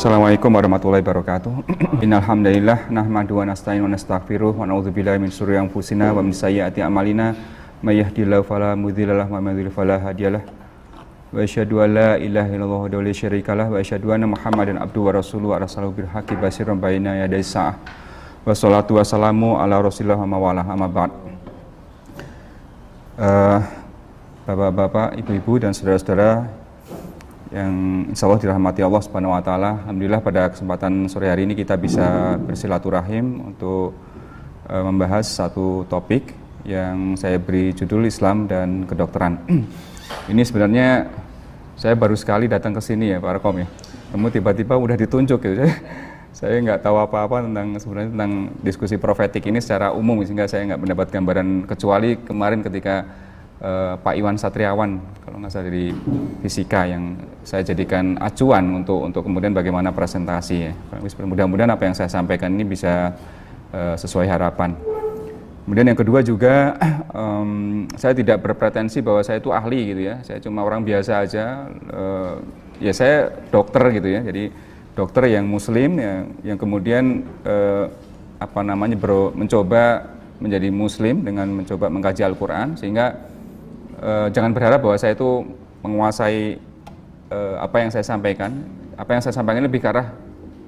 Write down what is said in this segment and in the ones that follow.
Assalamualaikum warahmatullahi wabarakatuh. Innalhamdulillah nahmadu wa nasta'in wa nastaghfiruh wa na'udzubillahi min syururi anfusina wa min sayyiati a'malina may yahdihillahu fala mudhillalah wa may yudhlil fala hadiyalah. Wa asyhadu an la ilaha illallah wa la syarikalah wa asyhadu anna Muhammadan abduhu wa rasuluhu arsalahu bil haqqi basyiran baina yaday sa'ah. Wa salatu wa salamu ala Rasulillah wa mawala amma ba'd. Uh, Bapak-bapak, ibu-ibu dan saudara-saudara yang insya Allah dirahmati Allah Subhanahu Wa Taala. Alhamdulillah pada kesempatan sore hari ini kita bisa bersilaturahim untuk e, membahas satu topik yang saya beri judul Islam dan kedokteran. ini sebenarnya saya baru sekali datang ke sini ya Pak Rekom ya. Kamu tiba-tiba udah ditunjuk gitu. saya nggak tahu apa-apa tentang sebenarnya tentang diskusi profetik ini secara umum sehingga saya nggak mendapat gambaran kecuali kemarin ketika uh, Pak Iwan Satriawan kalau nggak salah dari fisika yang saya jadikan acuan untuk untuk kemudian bagaimana presentasi ya. Mudah-mudahan apa yang saya sampaikan ini bisa uh, sesuai harapan. Kemudian yang kedua juga um, saya tidak berpretensi bahwa saya itu ahli gitu ya. Saya cuma orang biasa aja. Uh, ya saya dokter gitu ya. Jadi dokter yang muslim yang yang kemudian uh, apa namanya bro mencoba menjadi muslim dengan mencoba mengkaji Al-Qur'an sehingga uh, jangan berharap bahwa saya itu menguasai uh, apa yang saya sampaikan. Apa yang saya sampaikan lebih ke arah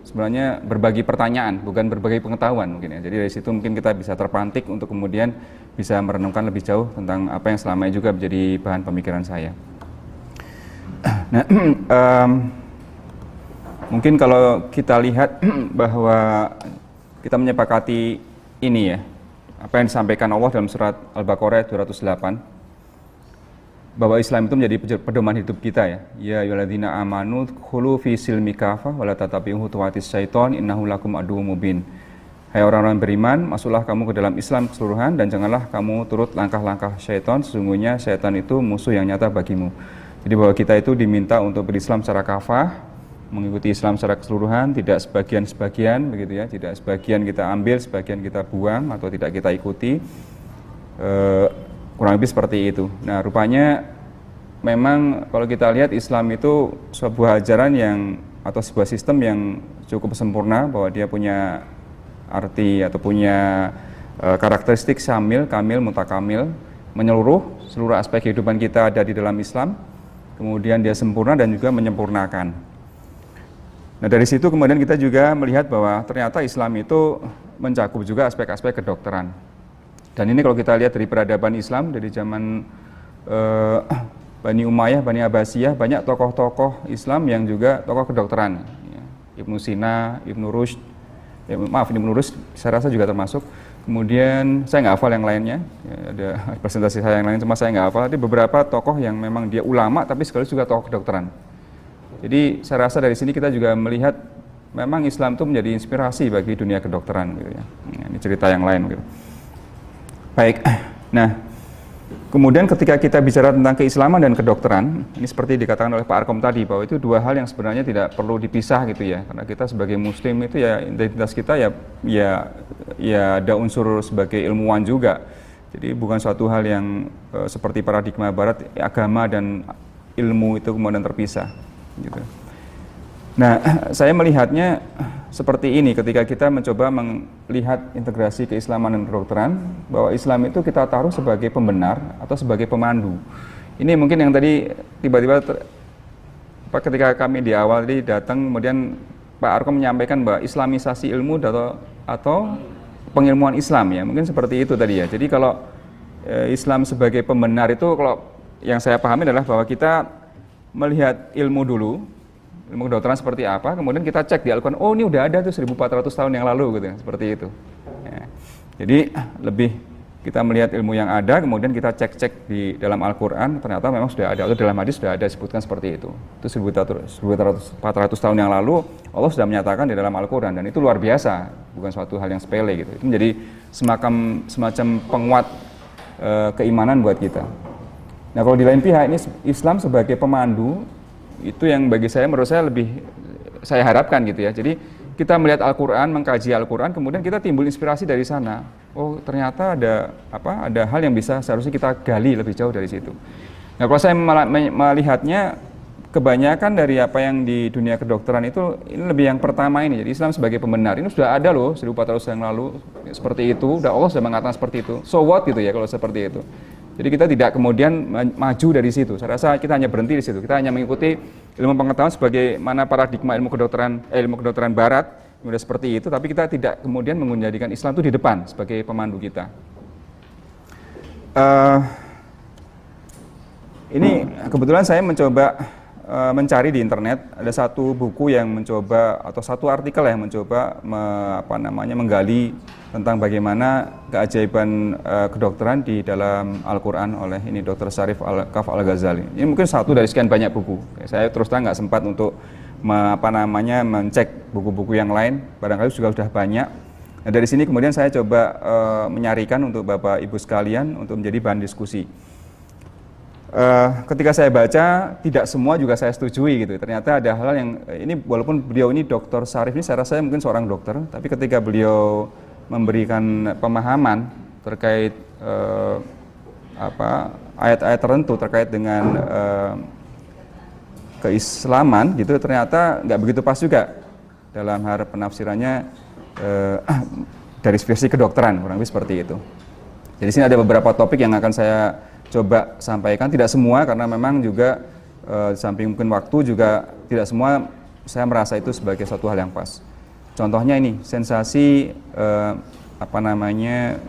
sebenarnya berbagi pertanyaan, bukan berbagi pengetahuan mungkin ya. Jadi dari situ mungkin kita bisa terpantik untuk kemudian bisa merenungkan lebih jauh tentang apa yang selama ini juga menjadi bahan pemikiran saya. Nah, um, mungkin kalau kita lihat bahwa kita menyepakati ini ya, apa yang disampaikan Allah dalam surat Al-Baqarah 208 bahwa Islam itu menjadi pedoman hidup kita ya. Ya ayyuhalladzina amanu khulu fi silmi kafah wala tatabi'u khutuwatis syaiton innahu lakum aduwwum mubin. Hai orang-orang beriman, masuklah kamu ke dalam Islam keseluruhan dan janganlah kamu turut langkah-langkah syaitan, sesungguhnya syaitan itu musuh yang nyata bagimu. Jadi bahwa kita itu diminta untuk berislam secara kafah, mengikuti Islam secara keseluruhan, tidak sebagian-sebagian begitu ya, tidak sebagian kita ambil, sebagian kita buang atau tidak kita ikuti. E, kurang lebih seperti itu. Nah, rupanya memang kalau kita lihat Islam itu sebuah ajaran yang atau sebuah sistem yang cukup sempurna bahwa dia punya arti atau punya e, karakteristik samil, kamil, mutakamil, menyeluruh seluruh aspek kehidupan kita ada di dalam Islam. Kemudian dia sempurna dan juga menyempurnakan. Nah, dari situ kemudian kita juga melihat bahwa ternyata Islam itu mencakup juga aspek-aspek kedokteran. Dan ini kalau kita lihat dari peradaban Islam dari zaman uh, Bani Umayyah, Bani Abbasiyah, banyak tokoh-tokoh Islam yang juga tokoh kedokteran. Ya. Ibnu Sina, Ibnu Rushd, ya, maaf Ibnu Rushd saya rasa juga termasuk. Kemudian saya nggak hafal yang lainnya, ya, ada presentasi saya yang lain, cuma saya nggak hafal. Tapi beberapa tokoh yang memang dia ulama, tapi sekaligus juga tokoh kedokteran. Jadi saya rasa dari sini kita juga melihat memang Islam itu menjadi inspirasi bagi dunia kedokteran. Gitu ya. Ini cerita yang lain. Gitu. Baik, nah kemudian ketika kita bicara tentang keislaman dan kedokteran, ini seperti dikatakan oleh Pak Arkom tadi bahwa itu dua hal yang sebenarnya tidak perlu dipisah gitu ya, karena kita sebagai Muslim itu ya identitas kita ya ya ya ada unsur sebagai ilmuwan juga. Jadi bukan suatu hal yang e, seperti paradigma Barat agama dan ilmu itu kemudian terpisah. Gitu. Nah, saya melihatnya seperti ini ketika kita mencoba melihat integrasi keislaman dan kedokteran bahwa Islam itu kita taruh sebagai pembenar atau sebagai pemandu. Ini mungkin yang tadi tiba-tiba ketika kami di awal tadi datang kemudian Pak Arko menyampaikan bahwa islamisasi ilmu atau atau pengilmuan Islam ya mungkin seperti itu tadi ya. Jadi kalau e, Islam sebagai pembenar itu kalau yang saya pahami adalah bahwa kita melihat ilmu dulu ilmu kedokteran seperti apa, kemudian kita cek di Al-Quran, oh ini udah ada tuh 1400 tahun yang lalu gitu, seperti itu. Ya. Jadi lebih kita melihat ilmu yang ada, kemudian kita cek-cek di dalam Al-Quran, ternyata memang sudah ada, atau dalam hadis sudah ada disebutkan seperti itu. Itu 1400 tahun yang lalu, Allah sudah menyatakan di dalam Al-Quran, dan itu luar biasa, bukan suatu hal yang sepele gitu. Itu menjadi semacam, semacam penguat e, keimanan buat kita. Nah kalau di lain pihak ini Islam sebagai pemandu itu yang bagi saya menurut saya lebih saya harapkan gitu ya. Jadi kita melihat Al-Qur'an, mengkaji Al-Qur'an, kemudian kita timbul inspirasi dari sana. Oh, ternyata ada apa? Ada hal yang bisa seharusnya kita gali lebih jauh dari situ. Nah, kalau saya melihatnya kebanyakan dari apa yang di dunia kedokteran itu ini lebih yang pertama ini. Jadi Islam sebagai pembenar ini sudah ada loh 1400 yang lalu seperti itu. Udah Allah sudah mengatakan seperti itu. So what gitu ya kalau seperti itu. Jadi kita tidak kemudian maju dari situ. Saya rasa kita hanya berhenti di situ. Kita hanya mengikuti ilmu pengetahuan sebagai mana paradigma ilmu kedokteran eh, ilmu kedokteran barat sudah seperti itu, tapi kita tidak kemudian menjadikan Islam itu di depan sebagai pemandu kita. Uh, ini kebetulan saya mencoba uh, mencari di internet ada satu buku yang mencoba atau satu artikel yang mencoba me, apa namanya menggali tentang bagaimana keajaiban uh, kedokteran di dalam Al-Qur'an oleh ini Dr. Syarif Al-Kaf Al-Ghazali. Ini mungkin satu dari sekian banyak buku. Saya terus terang nggak sempat untuk me, apa namanya mencek buku-buku yang lain, barangkali juga sudah banyak. Nah, dari sini kemudian saya coba uh, menyarikan untuk Bapak Ibu sekalian untuk menjadi bahan diskusi uh, ketika saya baca tidak semua juga saya setujui gitu. Ternyata ada hal yang ini walaupun beliau ini dokter Sarif ini saya rasa mungkin seorang dokter, tapi ketika beliau memberikan pemahaman terkait uh, apa ayat-ayat tertentu terkait dengan uh, keislaman gitu ternyata nggak begitu pas juga dalam hal penafsirannya uh, dari versi kedokteran kurang lebih seperti itu. Jadi sini ada beberapa topik yang akan saya coba sampaikan tidak semua karena memang juga e, samping mungkin waktu juga tidak semua saya merasa itu sebagai satu hal yang pas. Contohnya ini sensasi e, apa namanya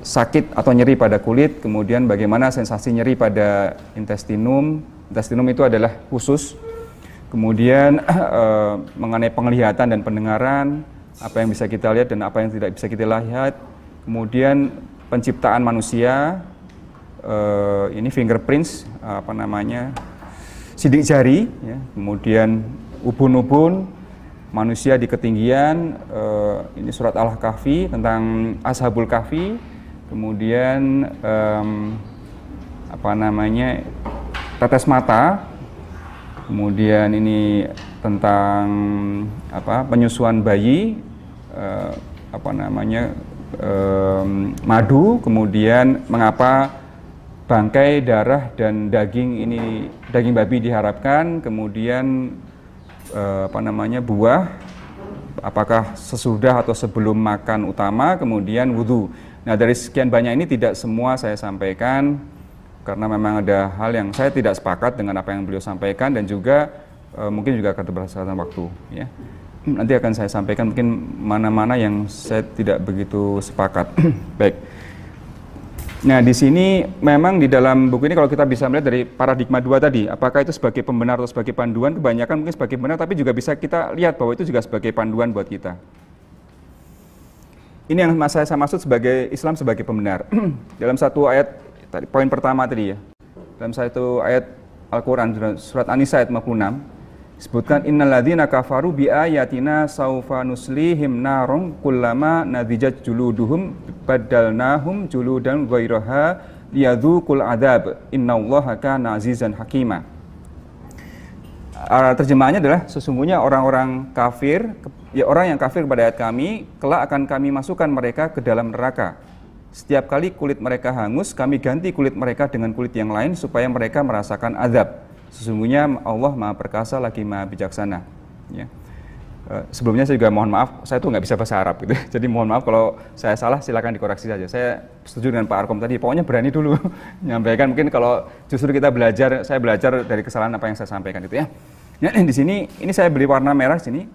sakit atau nyeri pada kulit, kemudian bagaimana sensasi nyeri pada intestinum. Intestinum itu adalah usus. Kemudian e, mengenai penglihatan dan pendengaran, apa yang bisa kita lihat dan apa yang tidak bisa kita lihat. Kemudian penciptaan manusia, uh, ini fingerprints apa namanya sidik jari ya. kemudian ubun-ubun manusia di ketinggian uh, ini surat al-kahfi tentang ashabul kahfi. Kemudian um, apa namanya tetes mata. Kemudian ini tentang apa penyusuan bayi uh, apa namanya um, madu. Kemudian mengapa bangkai, darah dan daging ini daging babi diharapkan, kemudian eh, apa namanya buah, apakah sesudah atau sebelum makan utama, kemudian wudhu. Nah dari sekian banyak ini tidak semua saya sampaikan karena memang ada hal yang saya tidak sepakat dengan apa yang beliau sampaikan dan juga eh, mungkin juga berdasarkan waktu. Ya. Nanti akan saya sampaikan mungkin mana-mana yang saya tidak begitu sepakat. Baik. Nah, di sini memang di dalam buku ini kalau kita bisa melihat dari paradigma dua tadi, apakah itu sebagai pembenar atau sebagai panduan, kebanyakan mungkin sebagai pembenar, tapi juga bisa kita lihat bahwa itu juga sebagai panduan buat kita. Ini yang saya, saya maksud sebagai Islam sebagai pembenar. dalam satu ayat, tadi poin pertama tadi ya, dalam satu ayat Al-Quran, surat An-Nisa ayat 56, Sebutkan innalladzina kafaru bi ayatina saufa nuslihim narong kullama nadijat juluduhum badalnahum juludan ghairaha liyadzuqul adzab innallaha kana azizan hakima. Terjemahannya adalah sesungguhnya orang-orang kafir ya orang yang kafir kepada ayat kami kelak akan kami masukkan mereka ke dalam neraka. Setiap kali kulit mereka hangus, kami ganti kulit mereka dengan kulit yang lain supaya mereka merasakan azab. Sesungguhnya Allah Maha Perkasa lagi Maha Bijaksana. Ya. Uh, sebelumnya saya juga mohon maaf, saya tuh nggak bisa bahasa Arab gitu. Jadi mohon maaf kalau saya salah silakan dikoreksi saja. Saya setuju dengan Pak Arkom tadi. Pokoknya berani dulu menyampaikan. Mungkin kalau justru kita belajar, saya belajar dari kesalahan apa yang saya sampaikan itu ya. Ya, di sini ini saya beli warna merah sini.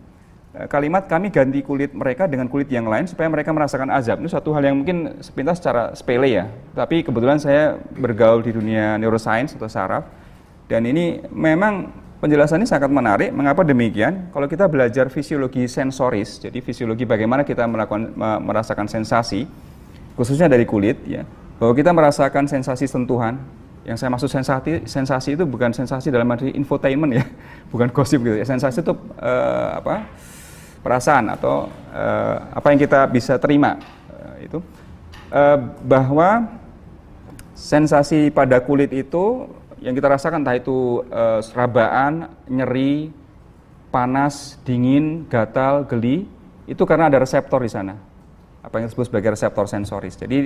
Eh, kalimat kami ganti kulit mereka dengan kulit yang lain supaya mereka merasakan azab. Itu satu hal yang mungkin sepintas secara sepele ya. Tapi kebetulan saya bergaul di dunia neuroscience atau saraf dan ini memang penjelasannya sangat menarik. Mengapa demikian? Kalau kita belajar fisiologi sensoris, jadi fisiologi bagaimana kita melakukan merasakan sensasi, khususnya dari kulit, ya, bahwa kita merasakan sensasi sentuhan. Yang saya maksud sensasi, sensasi itu bukan sensasi dalam arti infotainment ya, bukan gosip gitu. Ya. Sensasi itu uh, apa? Perasaan atau uh, apa yang kita bisa terima uh, itu uh, bahwa sensasi pada kulit itu yang kita rasakan entah itu uh, serabaan, nyeri, panas, dingin, gatal, geli, itu karena ada reseptor di sana. Apa yang disebut sebagai reseptor sensoris. Jadi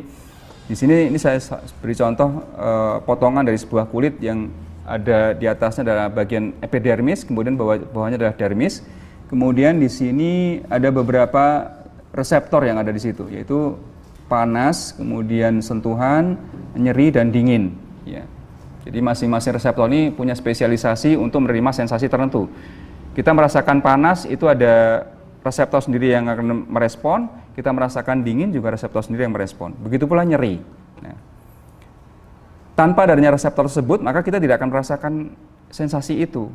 di sini ini saya beri contoh uh, potongan dari sebuah kulit yang ada di atasnya adalah bagian epidermis, kemudian bawah bawahnya adalah dermis. Kemudian di sini ada beberapa reseptor yang ada di situ, yaitu panas, kemudian sentuhan, nyeri dan dingin. Ya. Jadi masing-masing reseptor ini punya spesialisasi untuk menerima sensasi tertentu. Kita merasakan panas itu ada reseptor sendiri yang akan merespon, kita merasakan dingin juga reseptor sendiri yang merespon. Begitu pula nyeri. Nah, tanpa adanya reseptor tersebut, maka kita tidak akan merasakan sensasi itu.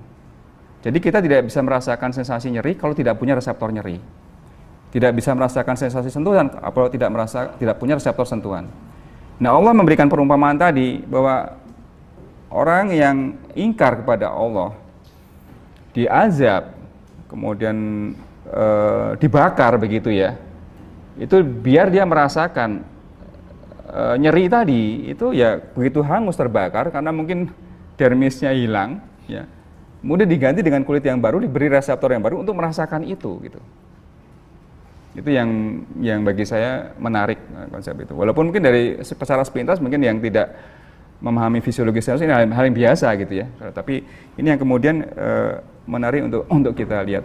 Jadi kita tidak bisa merasakan sensasi nyeri kalau tidak punya reseptor nyeri. Tidak bisa merasakan sensasi sentuhan kalau tidak merasa tidak punya reseptor sentuhan. Nah, Allah memberikan perumpamaan tadi bahwa orang yang ingkar kepada Allah diazab kemudian e, dibakar begitu ya. Itu biar dia merasakan e, nyeri tadi itu ya begitu hangus terbakar karena mungkin dermisnya hilang ya mudah diganti dengan kulit yang baru diberi reseptor yang baru untuk merasakan itu gitu itu yang yang bagi saya menarik eh, konsep itu walaupun mungkin dari secara sepintas mungkin yang tidak memahami fisiologi sel ini hal, yang biasa gitu ya tapi ini yang kemudian e, menarik untuk untuk kita lihat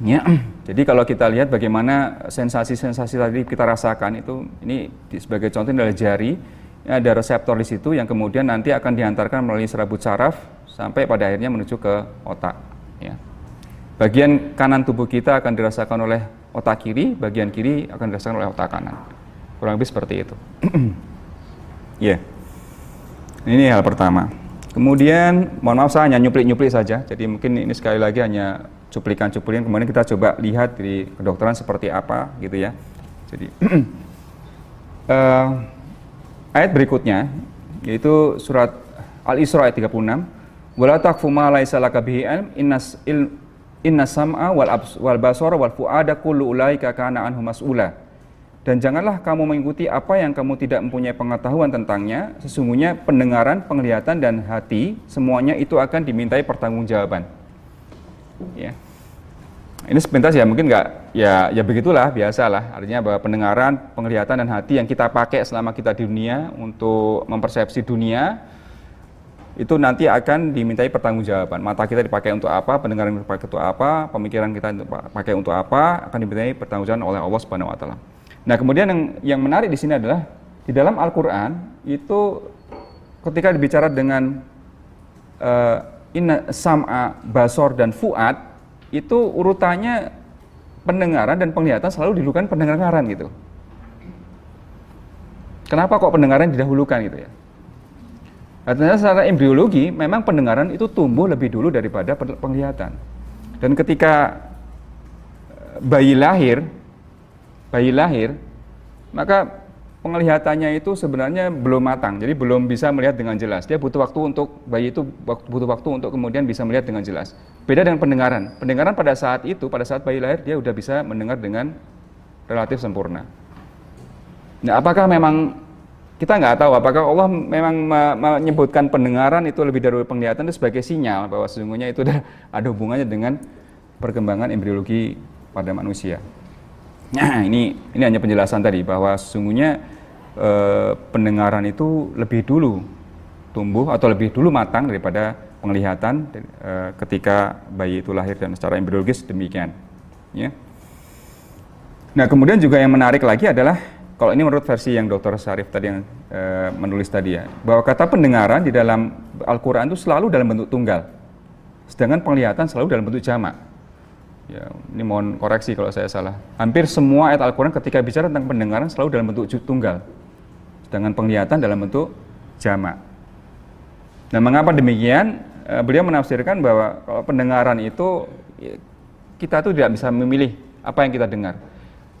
Ya, jadi kalau kita lihat bagaimana sensasi-sensasi tadi kita rasakan itu, ini sebagai contoh adalah jari, ada reseptor di situ yang kemudian nanti akan diantarkan melalui serabut saraf sampai pada akhirnya menuju ke otak. Ya. Bagian kanan tubuh kita akan dirasakan oleh otak kiri, bagian kiri akan dirasakan oleh otak kanan. Kurang lebih seperti itu. ya, yeah. Ini hal pertama. Kemudian, mohon maaf saya hanya nyuplik-nyuplik saja, jadi mungkin ini sekali lagi hanya cuplikan-cuplikan. Kemudian kita coba lihat di kedokteran seperti apa gitu ya. Jadi uh, ayat berikutnya yaitu surat Al-Isra ayat 36 wala taqfu ma laisa laka bihi ilm innas sam'a wal abs, wal basara wal fuada kullu ulaika kana anhu mas'ula dan janganlah kamu mengikuti apa yang kamu tidak mempunyai pengetahuan tentangnya sesungguhnya pendengaran, penglihatan dan hati semuanya itu akan dimintai pertanggungjawaban. Ya. Ini sepintas ya mungkin nggak? Ya ya begitulah biasalah. Artinya bahwa pendengaran penglihatan dan hati yang kita pakai selama kita di dunia untuk mempersepsi dunia itu nanti akan dimintai pertanggungjawaban. Mata kita dipakai untuk apa pendengaran kita dipakai untuk apa pemikiran kita dipakai untuk apa akan dimintai pertanggungjawaban oleh Allah Subhanahu Wa Taala nah kemudian yang yang menarik di sini adalah di dalam Al-Quran itu ketika dibicara dengan uh, inna sam'a basor dan fuad itu urutannya pendengaran dan penglihatan selalu didahulukan pendengaran gitu. Kenapa kok pendengaran didahulukan gitu ya? Artinya secara embriologi memang pendengaran itu tumbuh lebih dulu daripada penglihatan. Dan ketika eh, bayi lahir, bayi lahir, maka penglihatannya itu sebenarnya belum matang, jadi belum bisa melihat dengan jelas. Dia butuh waktu untuk bayi itu butuh waktu untuk kemudian bisa melihat dengan jelas. Beda dengan pendengaran. Pendengaran pada saat itu, pada saat bayi lahir dia sudah bisa mendengar dengan relatif sempurna. Nah, apakah memang kita nggak tahu apakah Allah memang menyebutkan pendengaran itu lebih dari penglihatan itu sebagai sinyal bahwa sesungguhnya itu ada hubungannya dengan perkembangan embriologi pada manusia. Nah, ini ini hanya penjelasan tadi bahwa sesungguhnya eh, pendengaran itu lebih dulu tumbuh atau lebih dulu matang daripada penglihatan eh, ketika bayi itu lahir dan secara embriologis demikian. Ya. Nah, kemudian juga yang menarik lagi adalah kalau ini menurut versi yang Dr. Syarif tadi yang eh, menulis tadi ya, bahwa kata pendengaran di dalam Al-Qur'an itu selalu dalam bentuk tunggal. Sedangkan penglihatan selalu dalam bentuk jamak. Ya, ini mohon koreksi kalau saya salah. Hampir semua ayat Al-Quran ketika bicara tentang pendengaran selalu dalam bentuk tunggal. Sedangkan penglihatan dalam bentuk jamak. Nah, mengapa demikian? E, beliau menafsirkan bahwa kalau pendengaran itu ya, kita tuh tidak bisa memilih apa yang kita dengar.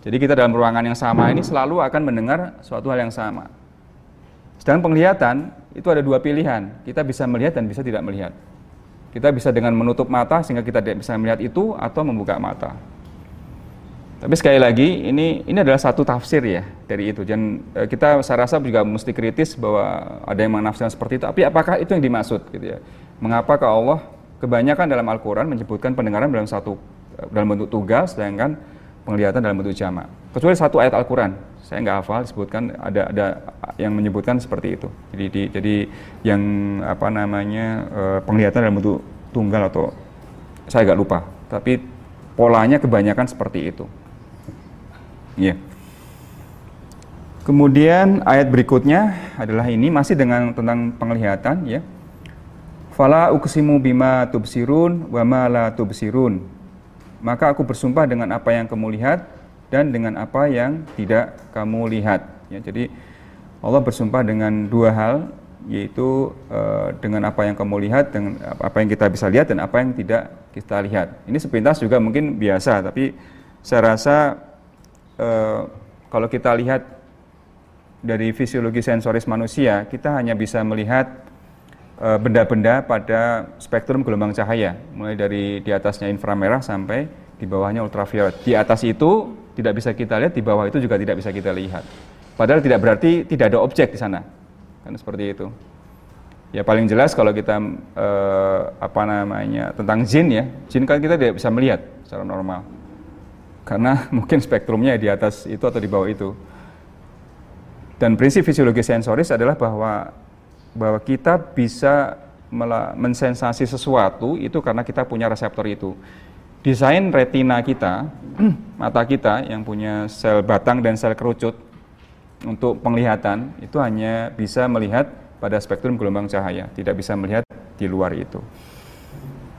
Jadi kita dalam ruangan yang sama ini selalu akan mendengar suatu hal yang sama. Sedangkan penglihatan itu ada dua pilihan. Kita bisa melihat dan bisa tidak melihat. Kita bisa dengan menutup mata sehingga kita tidak bisa melihat itu atau membuka mata. Tapi sekali lagi ini ini adalah satu tafsir ya dari itu. Dan e, kita saya rasa juga mesti kritis bahwa ada yang menafsirkan seperti itu. Tapi apakah itu yang dimaksud gitu ya? Mengapa ke Allah kebanyakan dalam Al-Qur'an menyebutkan pendengaran dalam satu dalam bentuk tugas sedangkan penglihatan dalam bentuk jamak. Kecuali satu ayat Al-Qur'an saya nggak hafal disebutkan ada ada yang menyebutkan seperti itu. Jadi di, jadi yang apa namanya uh, penglihatan dalam bentuk tunggal atau saya agak lupa. Tapi polanya kebanyakan seperti itu. Ya. Yeah. Kemudian ayat berikutnya adalah ini masih dengan tentang penglihatan ya. Fala uksimu bima tubsirun wa ma la tubsirun. Maka aku bersumpah dengan apa yang kamu lihat dan dengan apa yang tidak kamu lihat. Ya, jadi Allah bersumpah dengan dua hal yaitu uh, dengan apa yang kamu lihat dengan apa yang kita bisa lihat dan apa yang tidak kita lihat. Ini sepintas juga mungkin biasa tapi saya rasa uh, kalau kita lihat dari fisiologi sensoris manusia, kita hanya bisa melihat eh, benda-benda pada spektrum gelombang cahaya, mulai dari di atasnya inframerah sampai di bawahnya ultraviolet. Di atas itu tidak bisa kita lihat, di bawah itu juga tidak bisa kita lihat. Padahal tidak berarti tidak ada objek di sana, kan seperti itu. Ya paling jelas kalau kita uh, apa namanya tentang jin ya, jin kan kita tidak bisa melihat secara normal, karena mungkin spektrumnya di atas itu atau di bawah itu. Dan prinsip fisiologi sensoris adalah bahwa bahwa kita bisa mensensasi sesuatu itu karena kita punya reseptor itu. Desain retina kita, mata kita yang punya sel batang dan sel kerucut untuk penglihatan itu hanya bisa melihat pada spektrum gelombang cahaya, tidak bisa melihat di luar itu.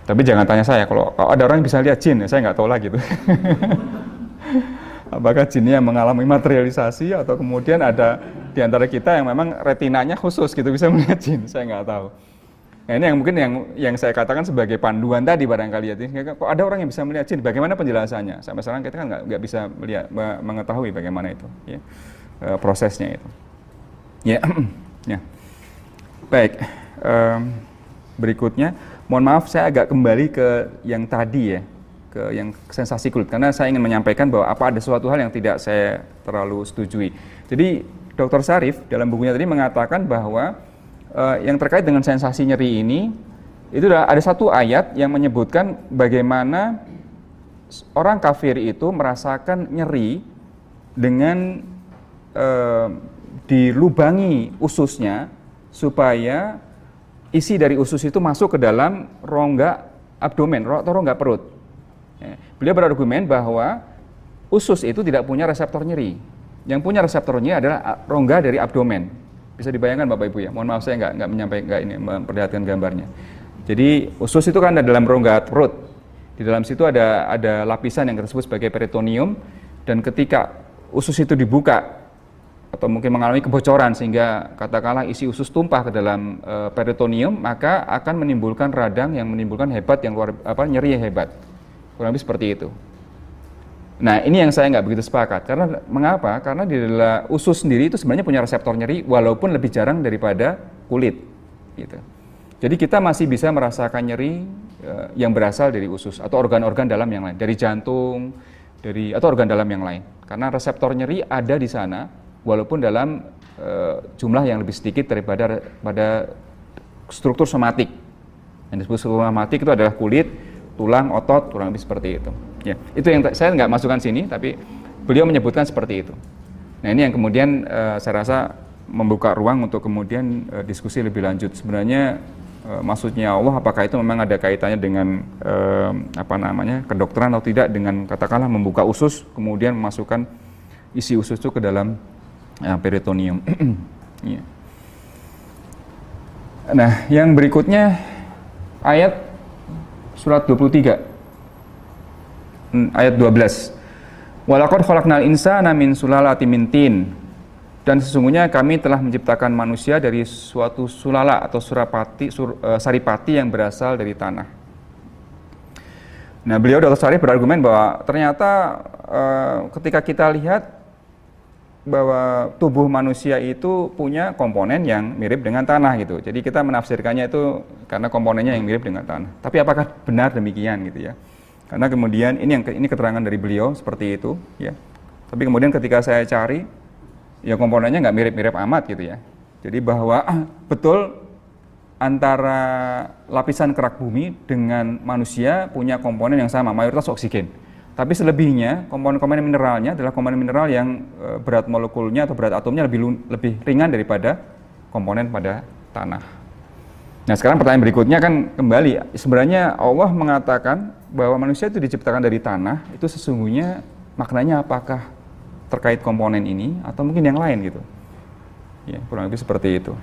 Tapi jangan tanya saya, kalau, kalau ada orang yang bisa lihat jin, ya saya nggak tahu lagi tuh. apakah jinnya mengalami materialisasi atau kemudian ada di antara kita yang memang retinanya khusus gitu bisa melihat jin, saya nggak tahu. Nah ini yang mungkin yang yang saya katakan sebagai panduan tadi barangkali ya. Kok ada orang yang bisa melihat jin, bagaimana penjelasannya? Sampai sekarang kita kan nggak, bisa melihat, mengetahui bagaimana itu, ya, e, prosesnya itu. Ya, ya. Baik, um, berikutnya, mohon maaf saya agak kembali ke yang tadi ya, ke yang sensasi kulit karena saya ingin menyampaikan bahwa apa ada suatu hal yang tidak saya terlalu setujui. Jadi Dr. Sarif dalam bukunya tadi mengatakan bahwa uh, yang terkait dengan sensasi nyeri ini itu ada satu ayat yang menyebutkan bagaimana orang kafir itu merasakan nyeri dengan uh, dilubangi ususnya supaya isi dari usus itu masuk ke dalam rongga abdomen atau rongga perut. Ya. Beliau berargumen bahwa usus itu tidak punya reseptor nyeri. Yang punya reseptor nyeri adalah rongga dari abdomen. Bisa dibayangkan Bapak Ibu ya. Mohon maaf saya nggak nggak menyampaikan nggak ini memperlihatkan gambarnya. Jadi usus itu kan ada dalam rongga perut. Di dalam situ ada ada lapisan yang disebut sebagai peritoneum dan ketika usus itu dibuka atau mungkin mengalami kebocoran sehingga katakanlah isi usus tumpah ke dalam e, peritoneum maka akan menimbulkan radang yang menimbulkan hebat yang luar apa nyeri hebat kurang lebih seperti itu. Nah ini yang saya nggak begitu sepakat karena mengapa? Karena di dalam usus sendiri itu sebenarnya punya reseptor nyeri walaupun lebih jarang daripada kulit, gitu. Jadi kita masih bisa merasakan nyeri uh, yang berasal dari usus atau organ-organ dalam yang lain, dari jantung, dari atau organ dalam yang lain. Karena reseptor nyeri ada di sana walaupun dalam uh, jumlah yang lebih sedikit daripada pada struktur somatik. Yang disebut struktur somatik itu adalah kulit, tulang, otot, kurang lebih seperti itu. Ya, itu yang saya nggak masukkan sini, tapi beliau menyebutkan seperti itu. Nah ini yang kemudian uh, saya rasa membuka ruang untuk kemudian uh, diskusi lebih lanjut. Sebenarnya uh, maksudnya Allah apakah itu memang ada kaitannya dengan uh, apa namanya kedokteran atau tidak dengan katakanlah membuka usus kemudian memasukkan isi usus itu ke dalam uh, peritoneum. yeah. Nah yang berikutnya ayat surat 23 hmm, ayat 12. Walaqad khalaqnal insana min sulalatin min tin. Dan sesungguhnya kami telah menciptakan manusia dari suatu sulala atau surapati sur, uh, saripati yang berasal dari tanah. Nah, beliau Dr. Sarif berargumen bahwa ternyata uh, ketika kita lihat bahwa tubuh manusia itu punya komponen yang mirip dengan tanah gitu. Jadi kita menafsirkannya itu karena komponennya yang mirip dengan tanah. Tapi apakah benar demikian gitu ya? Karena kemudian ini yang ini keterangan dari beliau seperti itu ya. Tapi kemudian ketika saya cari ya komponennya nggak mirip-mirip amat gitu ya. Jadi bahwa ah, betul antara lapisan kerak bumi dengan manusia punya komponen yang sama, mayoritas oksigen. Tapi selebihnya komponen-komponen mineralnya adalah komponen mineral yang e, berat molekulnya atau berat atomnya lebih lebih ringan daripada komponen pada tanah. Nah sekarang pertanyaan berikutnya kan kembali sebenarnya Allah mengatakan bahwa manusia itu diciptakan dari tanah itu sesungguhnya maknanya apakah terkait komponen ini atau mungkin yang lain gitu. Ya kurang lebih seperti itu.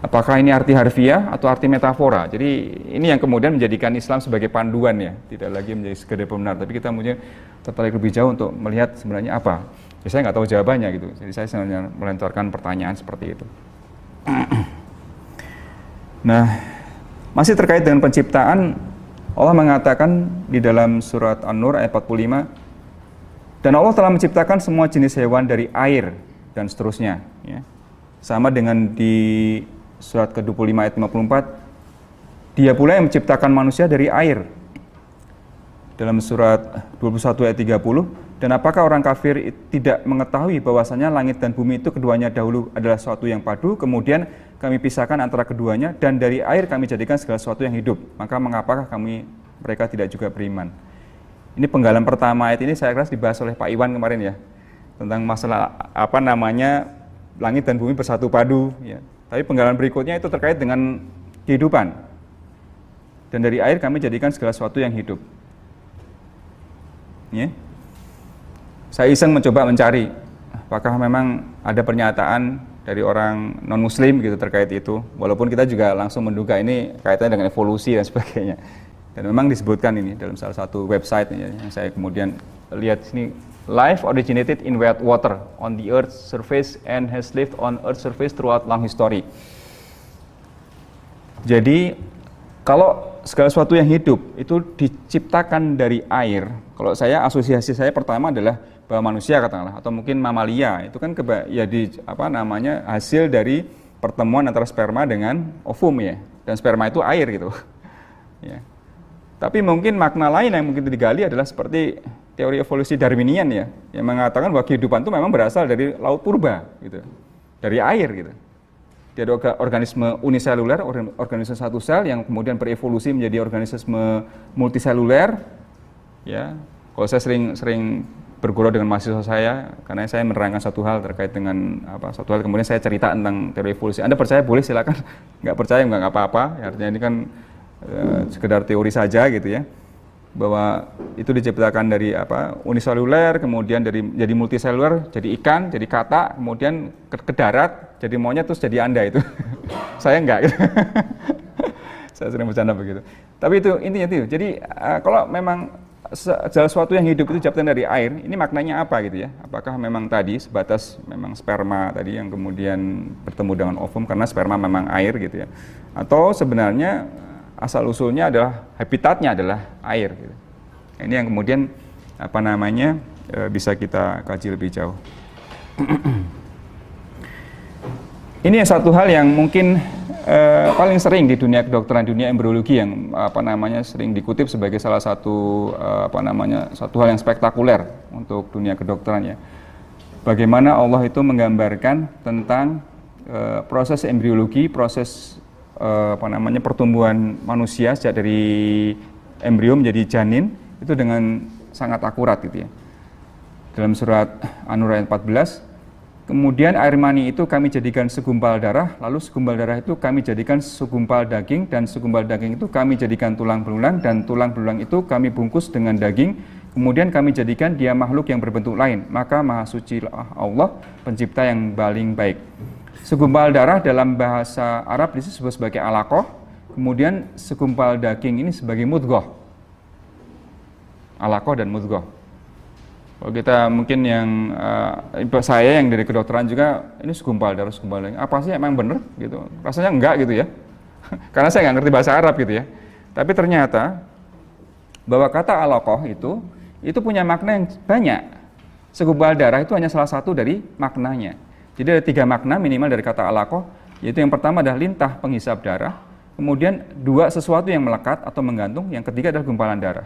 Apakah ini arti harfiah atau arti metafora? Jadi ini yang kemudian menjadikan Islam sebagai panduan ya, tidak lagi menjadi sekedar pembenar, tapi kita mungkin tertarik lebih jauh untuk melihat sebenarnya apa. Ya, saya nggak tahu jawabannya gitu, jadi saya sebenarnya melentarkan pertanyaan seperti itu. nah, masih terkait dengan penciptaan, Allah mengatakan di dalam surat An-Nur ayat 45, dan Allah telah menciptakan semua jenis hewan dari air dan seterusnya. Ya. Sama dengan di surat ke-25 ayat 54 dia pula yang menciptakan manusia dari air. Dalam surat 21 ayat 30 dan apakah orang kafir tidak mengetahui bahwasanya langit dan bumi itu keduanya dahulu adalah suatu yang padu kemudian kami pisahkan antara keduanya dan dari air kami jadikan segala sesuatu yang hidup? Maka mengapakah kami mereka tidak juga beriman? Ini penggalan pertama ayat ini saya keras dibahas oleh Pak Iwan kemarin ya tentang masalah apa namanya langit dan bumi bersatu padu ya tapi penggalan berikutnya itu terkait dengan kehidupan. Dan dari air kami jadikan segala sesuatu yang hidup. Ya. Saya iseng mencoba mencari apakah memang ada pernyataan dari orang non muslim gitu terkait itu walaupun kita juga langsung menduga ini kaitannya dengan evolusi dan sebagainya dan memang disebutkan ini dalam salah satu website ya, yang saya kemudian lihat sini Life originated in wet water on the Earth's surface and has lived on Earth's surface throughout long history. Jadi kalau segala sesuatu yang hidup itu diciptakan dari air. Kalau saya asosiasi saya pertama adalah bahwa manusia katakanlah atau mungkin mamalia itu kan keba, ya di apa namanya hasil dari pertemuan antara sperma dengan ovum ya dan sperma itu air gitu. ya. Tapi mungkin makna lain yang mungkin digali adalah seperti teori evolusi Darwinian ya, yang mengatakan bahwa kehidupan itu memang berasal dari laut purba, gitu, dari air, gitu. Ada organisme uniseluler, organisme satu sel yang kemudian berevolusi menjadi organisme multiseluler, ya. Kalau saya sering sering bergurau dengan mahasiswa saya karena saya menerangkan satu hal terkait dengan apa satu hal kemudian saya cerita tentang teori evolusi. Anda percaya boleh silakan, nggak percaya nggak apa-apa. Ya, artinya ini kan uh, sekedar teori saja gitu ya bahwa itu diciptakan dari apa uniseluler kemudian dari jadi multiseluler jadi ikan jadi kata kemudian ke, ke darat jadi monyet terus jadi anda itu. Saya enggak gitu. saya sering bercanda begitu. Tapi itu intinya itu. Jadi uh, kalau memang segala sesuatu yang hidup itu diciptakan dari air ini maknanya apa gitu ya? Apakah memang tadi sebatas memang sperma tadi yang kemudian bertemu dengan ovum karena sperma memang air gitu ya? Atau sebenarnya asal usulnya adalah habitatnya adalah air. Gitu. Ini yang kemudian apa namanya e, bisa kita kaji lebih jauh. Ini satu hal yang mungkin e, paling sering di dunia kedokteran dunia embriologi yang apa namanya sering dikutip sebagai salah satu e, apa namanya satu hal yang spektakuler untuk dunia kedokteran ya. Bagaimana Allah itu menggambarkan tentang e, proses embriologi, proses uh, apa namanya pertumbuhan manusia sejak dari embrio menjadi janin itu dengan sangat akurat gitu ya. Dalam surat An-Nur ayat 14, kemudian air mani itu kami jadikan segumpal darah, lalu segumpal darah itu kami jadikan segumpal daging dan segumpal daging itu kami jadikan tulang belulang dan tulang belulang itu kami bungkus dengan daging Kemudian kami jadikan dia makhluk yang berbentuk lain, maka maha suci Allah, pencipta yang paling baik. Segumpal darah dalam bahasa Arab disebut sebagai alakoh, kemudian segumpal daging ini sebagai mudgoh. Alakoh dan mudgoh. Kalau kita mungkin yang uh, saya yang dari kedokteran juga ini segumpal darah segumpal daging. Apa sih emang benar gitu? Rasanya enggak gitu ya. Karena saya nggak ngerti bahasa Arab gitu ya. Tapi ternyata bahwa kata alakoh itu itu punya makna yang banyak. Segumpal darah itu hanya salah satu dari maknanya. Jadi ada tiga makna minimal dari kata alakoh, yaitu yang pertama adalah lintah penghisap darah, kemudian dua sesuatu yang melekat atau menggantung, yang ketiga adalah gumpalan darah.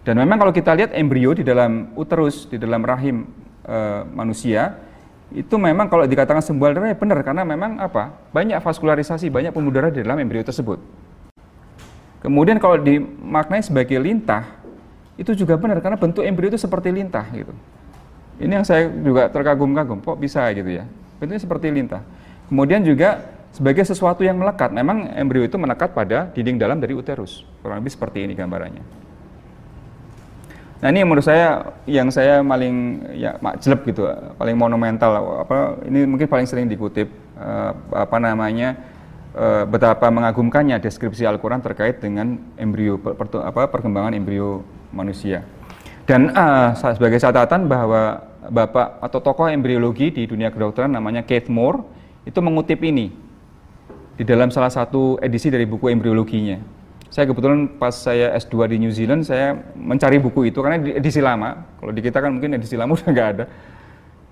Dan memang kalau kita lihat embrio di dalam uterus, di dalam rahim e, manusia, itu memang kalau dikatakan sembal darah ya benar karena memang apa? Banyak vaskularisasi, banyak pembuluh darah di dalam embrio tersebut. Kemudian kalau dimaknai sebagai lintah, itu juga benar karena bentuk embrio itu seperti lintah gitu. Ini yang saya juga terkagum-kagum, kok bisa gitu ya. Bentuknya seperti lintah. Kemudian juga sebagai sesuatu yang melekat. Memang embrio itu melekat pada dinding dalam dari uterus. Kurang lebih seperti ini gambarannya. Nah ini menurut saya yang saya paling ya jelek gitu, paling monumental apa ini mungkin paling sering dikutip uh, apa namanya uh, betapa mengagumkannya deskripsi Al-Qur'an terkait dengan embrio per, perkembangan embrio manusia. Dan uh, sebagai catatan bahwa bapak atau tokoh embriologi di dunia kedokteran namanya Keith Moore itu mengutip ini di dalam salah satu edisi dari buku embriologinya. Saya kebetulan pas saya S2 di New Zealand saya mencari buku itu karena edisi lama kalau di kita kan mungkin edisi lama udah nggak ada.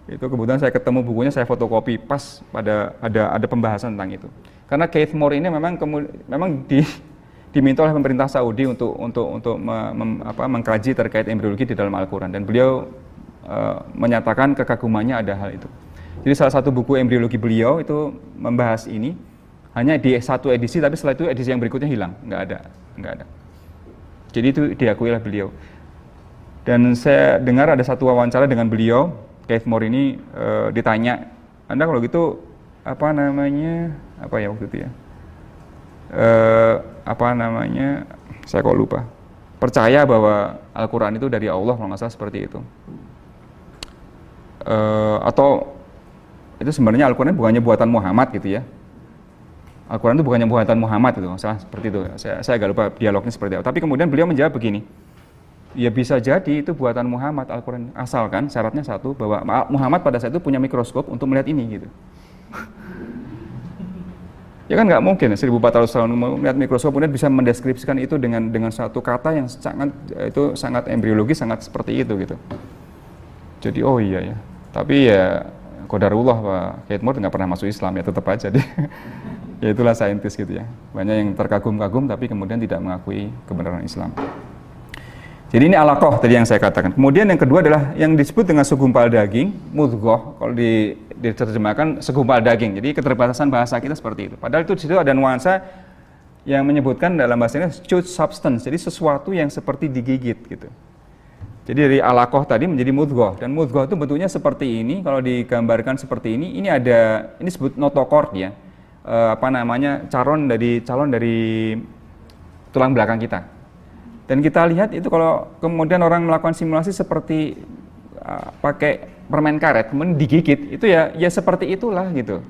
Itu kebetulan saya ketemu bukunya saya fotokopi pas pada ada ada pembahasan tentang itu. Karena Keith Moore ini memang memang di, diminta oleh pemerintah Saudi untuk untuk untuk me, mem, apa, mengkaji terkait embriologi di dalam Al-Quran. Dan beliau uh, menyatakan kekagumannya ada hal itu. Jadi salah satu buku embriologi beliau itu membahas ini. Hanya di satu edisi tapi setelah itu edisi yang berikutnya hilang. Nggak ada nggak ada. Jadi itu diakui oleh beliau. Dan saya dengar ada satu wawancara dengan beliau Keith Moore ini e, ditanya anda kalau gitu apa namanya apa ya waktu itu ya? E, apa namanya saya kok lupa. Percaya bahwa Al-Quran itu dari Allah kalau nggak salah seperti itu e, atau itu sebenarnya Al-Quran bukannya buatan Muhammad gitu ya Al-Quran itu bukannya buatan Muhammad itu, salah seperti itu. Saya, saya agak lupa dialognya seperti apa. Tapi kemudian beliau menjawab begini, ya bisa jadi itu buatan Muhammad Al-Quran. Asalkan syaratnya satu, bahwa Muhammad pada saat itu punya mikroskop untuk melihat ini gitu. ya kan nggak mungkin 1400 tahun melihat mikroskop kemudian bisa mendeskripsikan itu dengan dengan satu kata yang sangat itu sangat embriologi sangat seperti itu gitu. Jadi oh iya ya. Tapi ya kodarullah Pak Kate Moore nggak pernah masuk Islam ya tetap aja dia ya itulah saintis gitu ya. Banyak yang terkagum-kagum tapi kemudian tidak mengakui kebenaran Islam. Jadi ini alakoh tadi yang saya katakan. Kemudian yang kedua adalah yang disebut dengan segumpal daging mudgoh kalau di, diterjemahkan segumpal daging. Jadi keterbatasan bahasa kita seperti itu. Padahal itu di situ ada nuansa yang menyebutkan dalam bahasa ini substance. Jadi sesuatu yang seperti digigit gitu jadi dari alakoh tadi menjadi mudgoh dan mudgoh itu bentuknya seperti ini kalau digambarkan seperti ini ini ada ini disebut notochord ya uh, apa namanya calon dari calon dari tulang belakang kita. Dan kita lihat itu kalau kemudian orang melakukan simulasi seperti uh, pakai permen karet kemudian digigit itu ya ya seperti itulah gitu.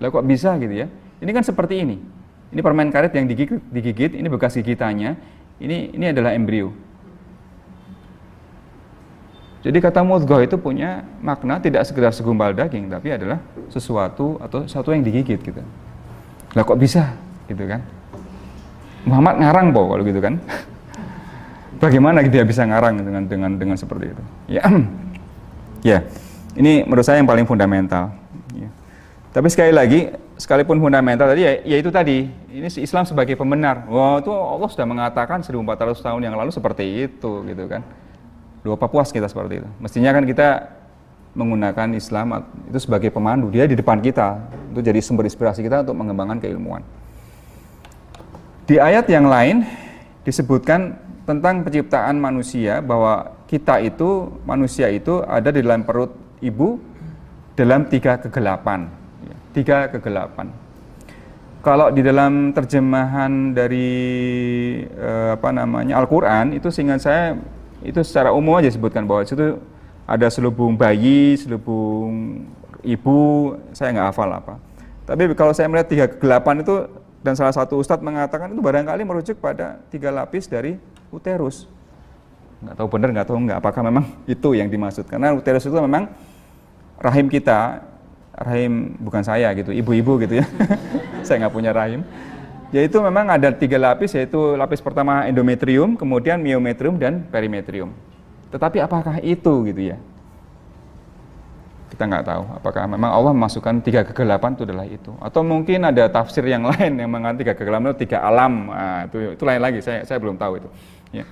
Lah kok bisa gitu ya? Ini kan seperti ini. Ini permen karet yang digigit, digigit ini bekas gigitannya. Ini ini adalah embrio. Jadi kata mudghah itu punya makna tidak sekedar segumpal daging, tapi adalah sesuatu atau sesuatu yang digigit gitu. Lah kok bisa gitu kan? Muhammad ngarang po kalau gitu kan? Bagaimana dia bisa ngarang dengan dengan dengan seperti itu? Ya, ya. Ini menurut saya yang paling fundamental. Ya. Tapi sekali lagi, sekalipun fundamental tadi ya, ya itu tadi, ini Islam sebagai pembenar. Wah, itu Allah sudah mengatakan 1400 tahun yang lalu seperti itu gitu kan Lupa apa puas kita seperti itu? Mestinya kan kita menggunakan Islam itu sebagai pemandu. Dia di depan kita, itu jadi sumber inspirasi kita untuk mengembangkan keilmuan. Di ayat yang lain disebutkan tentang penciptaan manusia bahwa kita itu manusia itu ada di dalam perut ibu dalam tiga kegelapan, ya, tiga kegelapan. Kalau di dalam terjemahan dari eh, apa namanya Al-Quran itu seingat saya itu secara umum aja sebutkan bahwa itu ada selubung bayi, selubung ibu, saya nggak hafal apa. Tapi kalau saya melihat tiga kegelapan itu dan salah satu ustadz mengatakan itu barangkali merujuk pada tiga lapis dari uterus. Nggak tahu benar, nggak tahu nggak apakah memang itu yang dimaksud. Karena uterus itu memang rahim kita, rahim bukan saya gitu, ibu-ibu gitu ya. saya nggak punya rahim yaitu memang ada tiga lapis yaitu lapis pertama endometrium, kemudian myometrium dan perimetrium. Tetapi apakah itu gitu ya? Kita nggak tahu apakah memang Allah memasukkan tiga kegelapan itu adalah itu atau mungkin ada tafsir yang lain yang mengatakan tiga kegelapan itu tiga alam nah, itu itu lain lagi saya saya belum tahu itu ya.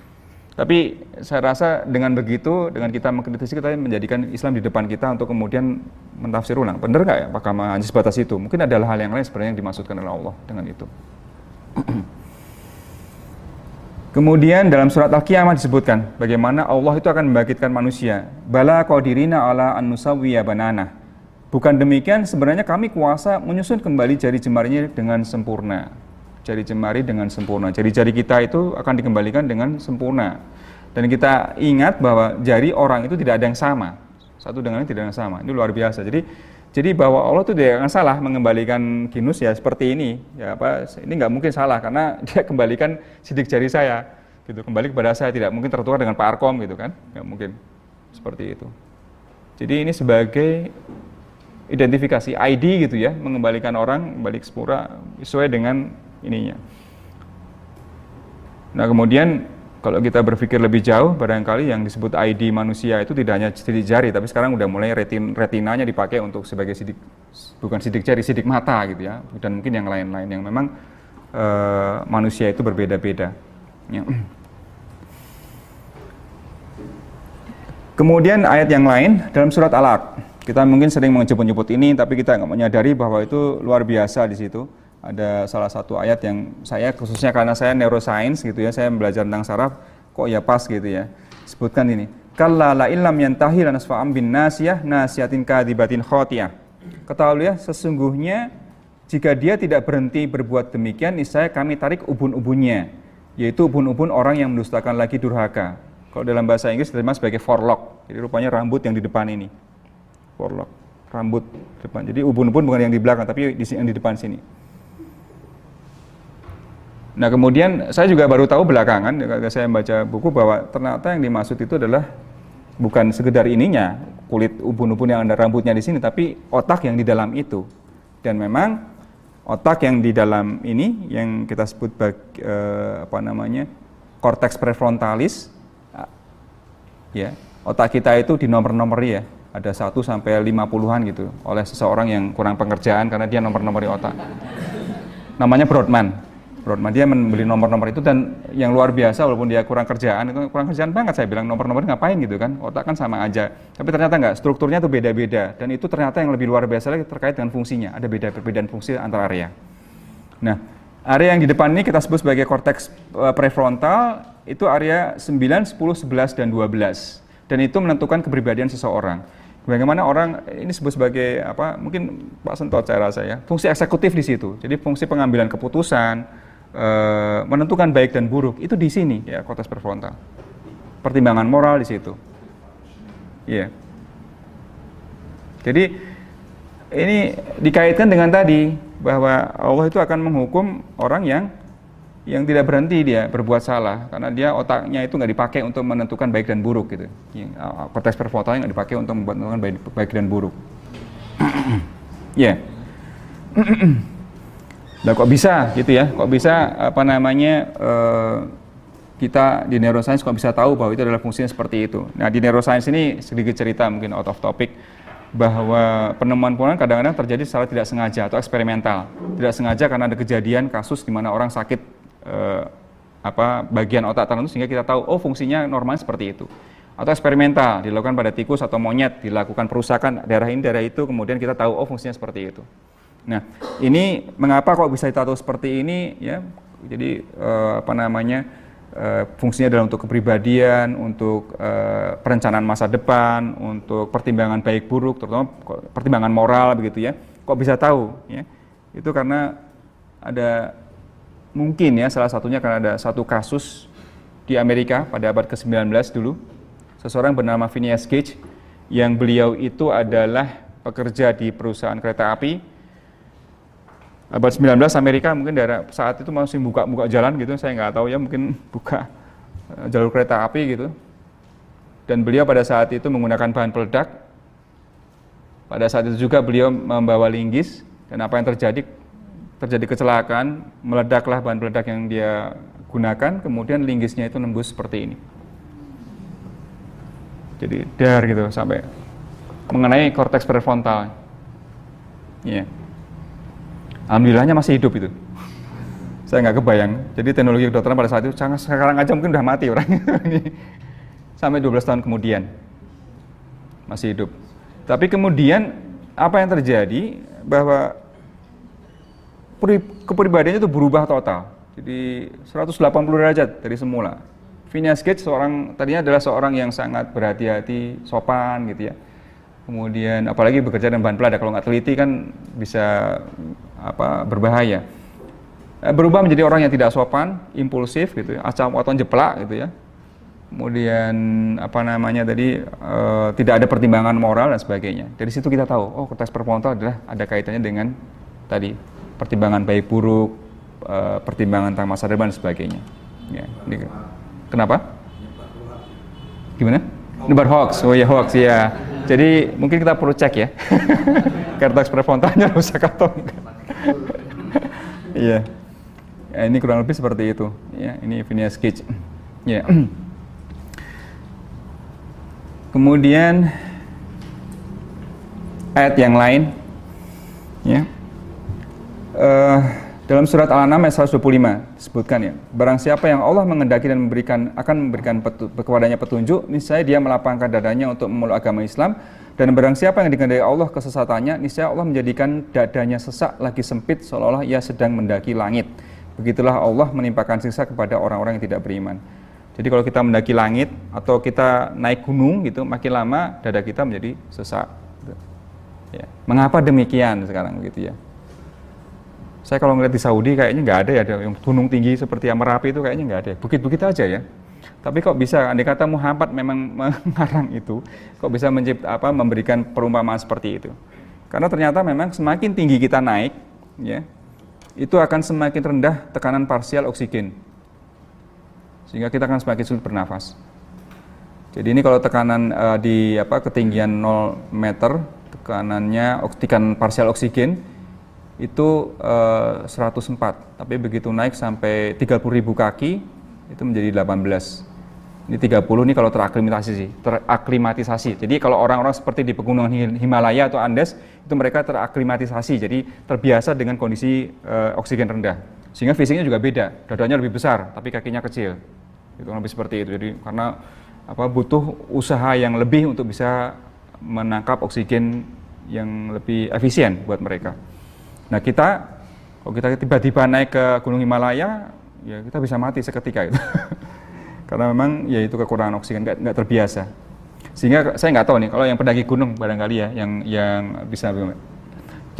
Tapi saya rasa dengan begitu, dengan kita mengkritisi, kita menjadikan Islam di depan kita untuk kemudian mentafsir ulang. Benar nggak ya? Apakah hanya sebatas itu? Mungkin ada hal yang lain sebenarnya yang dimaksudkan oleh Allah dengan itu. Kemudian dalam surat Al-Qiyamah disebutkan bagaimana Allah itu akan membangkitkan manusia. Bala qadirina ala an banana. Bukan demikian, sebenarnya kami kuasa menyusun kembali jari jemarinya dengan sempurna. Jari jemari dengan sempurna. Jari-jari kita itu akan dikembalikan dengan sempurna. Dan kita ingat bahwa jari orang itu tidak ada yang sama. Satu dengan yang tidak ada yang sama. Ini luar biasa. Jadi jadi bahwa Allah itu tidak akan salah mengembalikan ginus ya seperti ini. Ya apa ini nggak mungkin salah karena dia kembalikan sidik jari saya gitu kembali kepada saya tidak mungkin tertukar dengan Pak Arkom gitu kan nggak mungkin seperti itu. Jadi ini sebagai identifikasi ID gitu ya mengembalikan orang balik sepura sesuai dengan ininya. Nah kemudian kalau kita berpikir lebih jauh, barangkali yang disebut ID manusia itu tidak hanya sidik jari, tapi sekarang udah mulai retin, retinanya dipakai untuk sebagai sidik, bukan sidik jari, sidik mata gitu ya, dan mungkin yang lain-lain yang memang uh, manusia itu berbeda-beda. Ya. Kemudian ayat yang lain dalam surat Al-Alaq, kita mungkin sering menyebut-nyebut ini, tapi kita nggak menyadari bahwa itu luar biasa di situ ada salah satu ayat yang saya khususnya karena saya neuroscience gitu ya, saya belajar tentang saraf, kok ya pas gitu ya. Sebutkan ini. Kalla la illam yantahi lanasfa'am bin nasiyah nasiyatin kadibatin khotiyah. Ketahuilah sesungguhnya jika dia tidak berhenti berbuat demikian, niscaya kami tarik ubun-ubunnya, yaitu ubun-ubun orang yang mendustakan lagi durhaka. Kalau dalam bahasa Inggris diterima sebagai forlock, jadi rupanya rambut yang di depan ini. Forlock, rambut depan. Jadi ubun-ubun bukan yang di belakang, tapi yang di depan sini. Nah kemudian saya juga baru tahu belakangan ketika saya membaca buku bahwa ternyata yang dimaksud itu adalah bukan sekedar ininya kulit ubun-ubun yang ada rambutnya di sini, tapi otak yang di dalam itu. Dan memang otak yang di dalam ini yang kita sebut bagi, eh, apa namanya korteks prefrontalis, ya otak kita itu di nomor-nomor ya ada 1 sampai 50-an gitu oleh seseorang yang kurang pengerjaan karena dia nomor-nomori otak. Namanya Broadman Broadman dia membeli nomor-nomor itu dan yang luar biasa walaupun dia kurang kerjaan itu kurang kerjaan banget. Saya bilang nomor-nomor ngapain? gitu kan. Otak kan sama aja. Tapi ternyata enggak strukturnya itu beda-beda. Dan itu ternyata yang lebih luar biasa lagi terkait dengan fungsinya. Ada beda perbedaan fungsi antara area. Nah area yang di depan ini kita sebut sebagai korteks uh, prefrontal. Itu area 9, 10, 11 dan 12 dan itu menentukan kepribadian seseorang. Bagaimana orang ini disebut sebagai apa? Mungkin Pak Sentot saya rasa ya, fungsi eksekutif di situ. Jadi fungsi pengambilan keputusan, e, menentukan baik dan buruk itu di sini ya korteks prefrontal. Pertimbangan moral di situ. Iya. Yeah. Jadi ini dikaitkan dengan tadi bahwa Allah itu akan menghukum orang yang yang tidak berhenti dia berbuat salah karena dia otaknya itu nggak dipakai untuk menentukan baik dan buruk gitu. Korteks prefrontal nggak dipakai untuk menentukan baik, baik dan buruk. ya. yeah. Lah kok bisa gitu ya? Kok bisa apa namanya uh, kita di neuroscience kok bisa tahu bahwa itu adalah fungsinya seperti itu. Nah, di neuroscience ini sedikit cerita mungkin out of topic bahwa penemuan-penemuan kadang-kadang terjadi secara tidak sengaja atau eksperimental. Tidak sengaja karena ada kejadian kasus di mana orang sakit uh, apa bagian otak tertentu sehingga kita tahu oh fungsinya normal seperti itu. Atau eksperimental dilakukan pada tikus atau monyet, dilakukan perusakan daerah ini daerah itu kemudian kita tahu oh fungsinya seperti itu. Nah, ini mengapa kok bisa ditato seperti ini ya? Jadi eh, apa namanya? Eh, fungsinya adalah untuk kepribadian, untuk eh, perencanaan masa depan, untuk pertimbangan baik buruk, terutama pertimbangan moral begitu ya. Kok bisa tahu ya? Itu karena ada mungkin ya salah satunya karena ada satu kasus di Amerika pada abad ke-19 dulu. Seseorang bernama Phineas Gage yang beliau itu adalah pekerja di perusahaan kereta api abad 19 Amerika mungkin daerah saat itu masih buka buka jalan gitu. Saya nggak tahu ya mungkin buka eh, jalur kereta api gitu. Dan beliau pada saat itu menggunakan bahan peledak. Pada saat itu juga beliau membawa linggis dan apa yang terjadi? Terjadi kecelakaan meledaklah bahan peledak yang dia gunakan kemudian linggisnya itu nembus seperti ini. Jadi dar gitu sampai mengenai korteks prefrontal. Ya yeah. Alhamdulillahnya masih hidup itu. Saya nggak kebayang. Jadi teknologi kedokteran pada saat itu sekarang aja mungkin udah mati orang ini. Sampai 12 tahun kemudian masih hidup. Tapi kemudian apa yang terjadi bahwa kepribadiannya itu berubah total. Jadi 180 derajat dari semula. Phineas Gage seorang tadinya adalah seorang yang sangat berhati-hati, sopan gitu ya. Kemudian apalagi bekerja dengan bahan pelada kalau nggak teliti kan bisa apa berbahaya. Eh, berubah menjadi orang yang tidak sopan, impulsif gitu ya, acam atau jeplak gitu ya. Kemudian apa namanya tadi e, tidak ada pertimbangan moral dan sebagainya. Dari situ kita tahu, oh kertas perpontal adalah ada kaitannya dengan tadi pertimbangan baik buruk, e, pertimbangan tentang masa depan dan sebagainya. Ya. Kenapa? Gimana? Nebar hoax, oh ya hoax ya. Jadi mungkin kita perlu cek ya, kertas prefrontalnya rusak atau enggak. Iya. ya, ini kurang lebih seperti itu. Ya, ini Phineas Gage. Ya. Kemudian ayat yang lain, ya. Uh, dalam surat Al-An'am ayat 125 disebutkan ya, barang siapa yang Allah mengendaki dan memberikan akan memberikan petu, kepadanya petunjuk, niscaya dia melapangkan dadanya untuk memeluk agama Islam dan barang siapa yang dikehendaki Allah kesesatannya, niscaya Allah menjadikan dadanya sesak lagi sempit seolah-olah ia sedang mendaki langit. Begitulah Allah menimpakan siksa kepada orang-orang yang tidak beriman. Jadi kalau kita mendaki langit atau kita naik gunung gitu, makin lama dada kita menjadi sesak. Gitu. Ya. Mengapa demikian sekarang gitu ya? Saya kalau ngeliat di Saudi kayaknya nggak ada ya, ada yang gunung tinggi seperti yang Merapi itu kayaknya nggak ada. Bukit-bukit aja ya. Tapi kok bisa, andai kata Muhammad memang mengarang itu, kok bisa mencipta apa memberikan perumpamaan seperti itu? Karena ternyata memang semakin tinggi kita naik, ya, itu akan semakin rendah tekanan parsial oksigen. Sehingga kita akan semakin sulit bernafas. Jadi ini kalau tekanan uh, di apa ketinggian 0 meter, tekanannya tekanan parsial oksigen itu uh, eh, 104. Tapi begitu naik sampai 30.000 kaki itu menjadi 18. Ini 30 ini kalau teraklimatisasi sih, teraklimatisasi. Jadi kalau orang-orang seperti di pegunungan Himalaya atau Andes itu mereka teraklimatisasi, jadi terbiasa dengan kondisi uh, oksigen rendah. Sehingga fisiknya juga beda, dadanya lebih besar tapi kakinya kecil. Itu lebih seperti itu. Jadi karena apa butuh usaha yang lebih untuk bisa menangkap oksigen yang lebih efisien buat mereka. Nah kita kalau kita tiba-tiba naik ke Gunung Himalaya, ya kita bisa mati seketika itu. karena memang ya itu kekurangan oksigen nggak, terbiasa. Sehingga saya nggak tahu nih kalau yang pendaki gunung barangkali ya yang yang bisa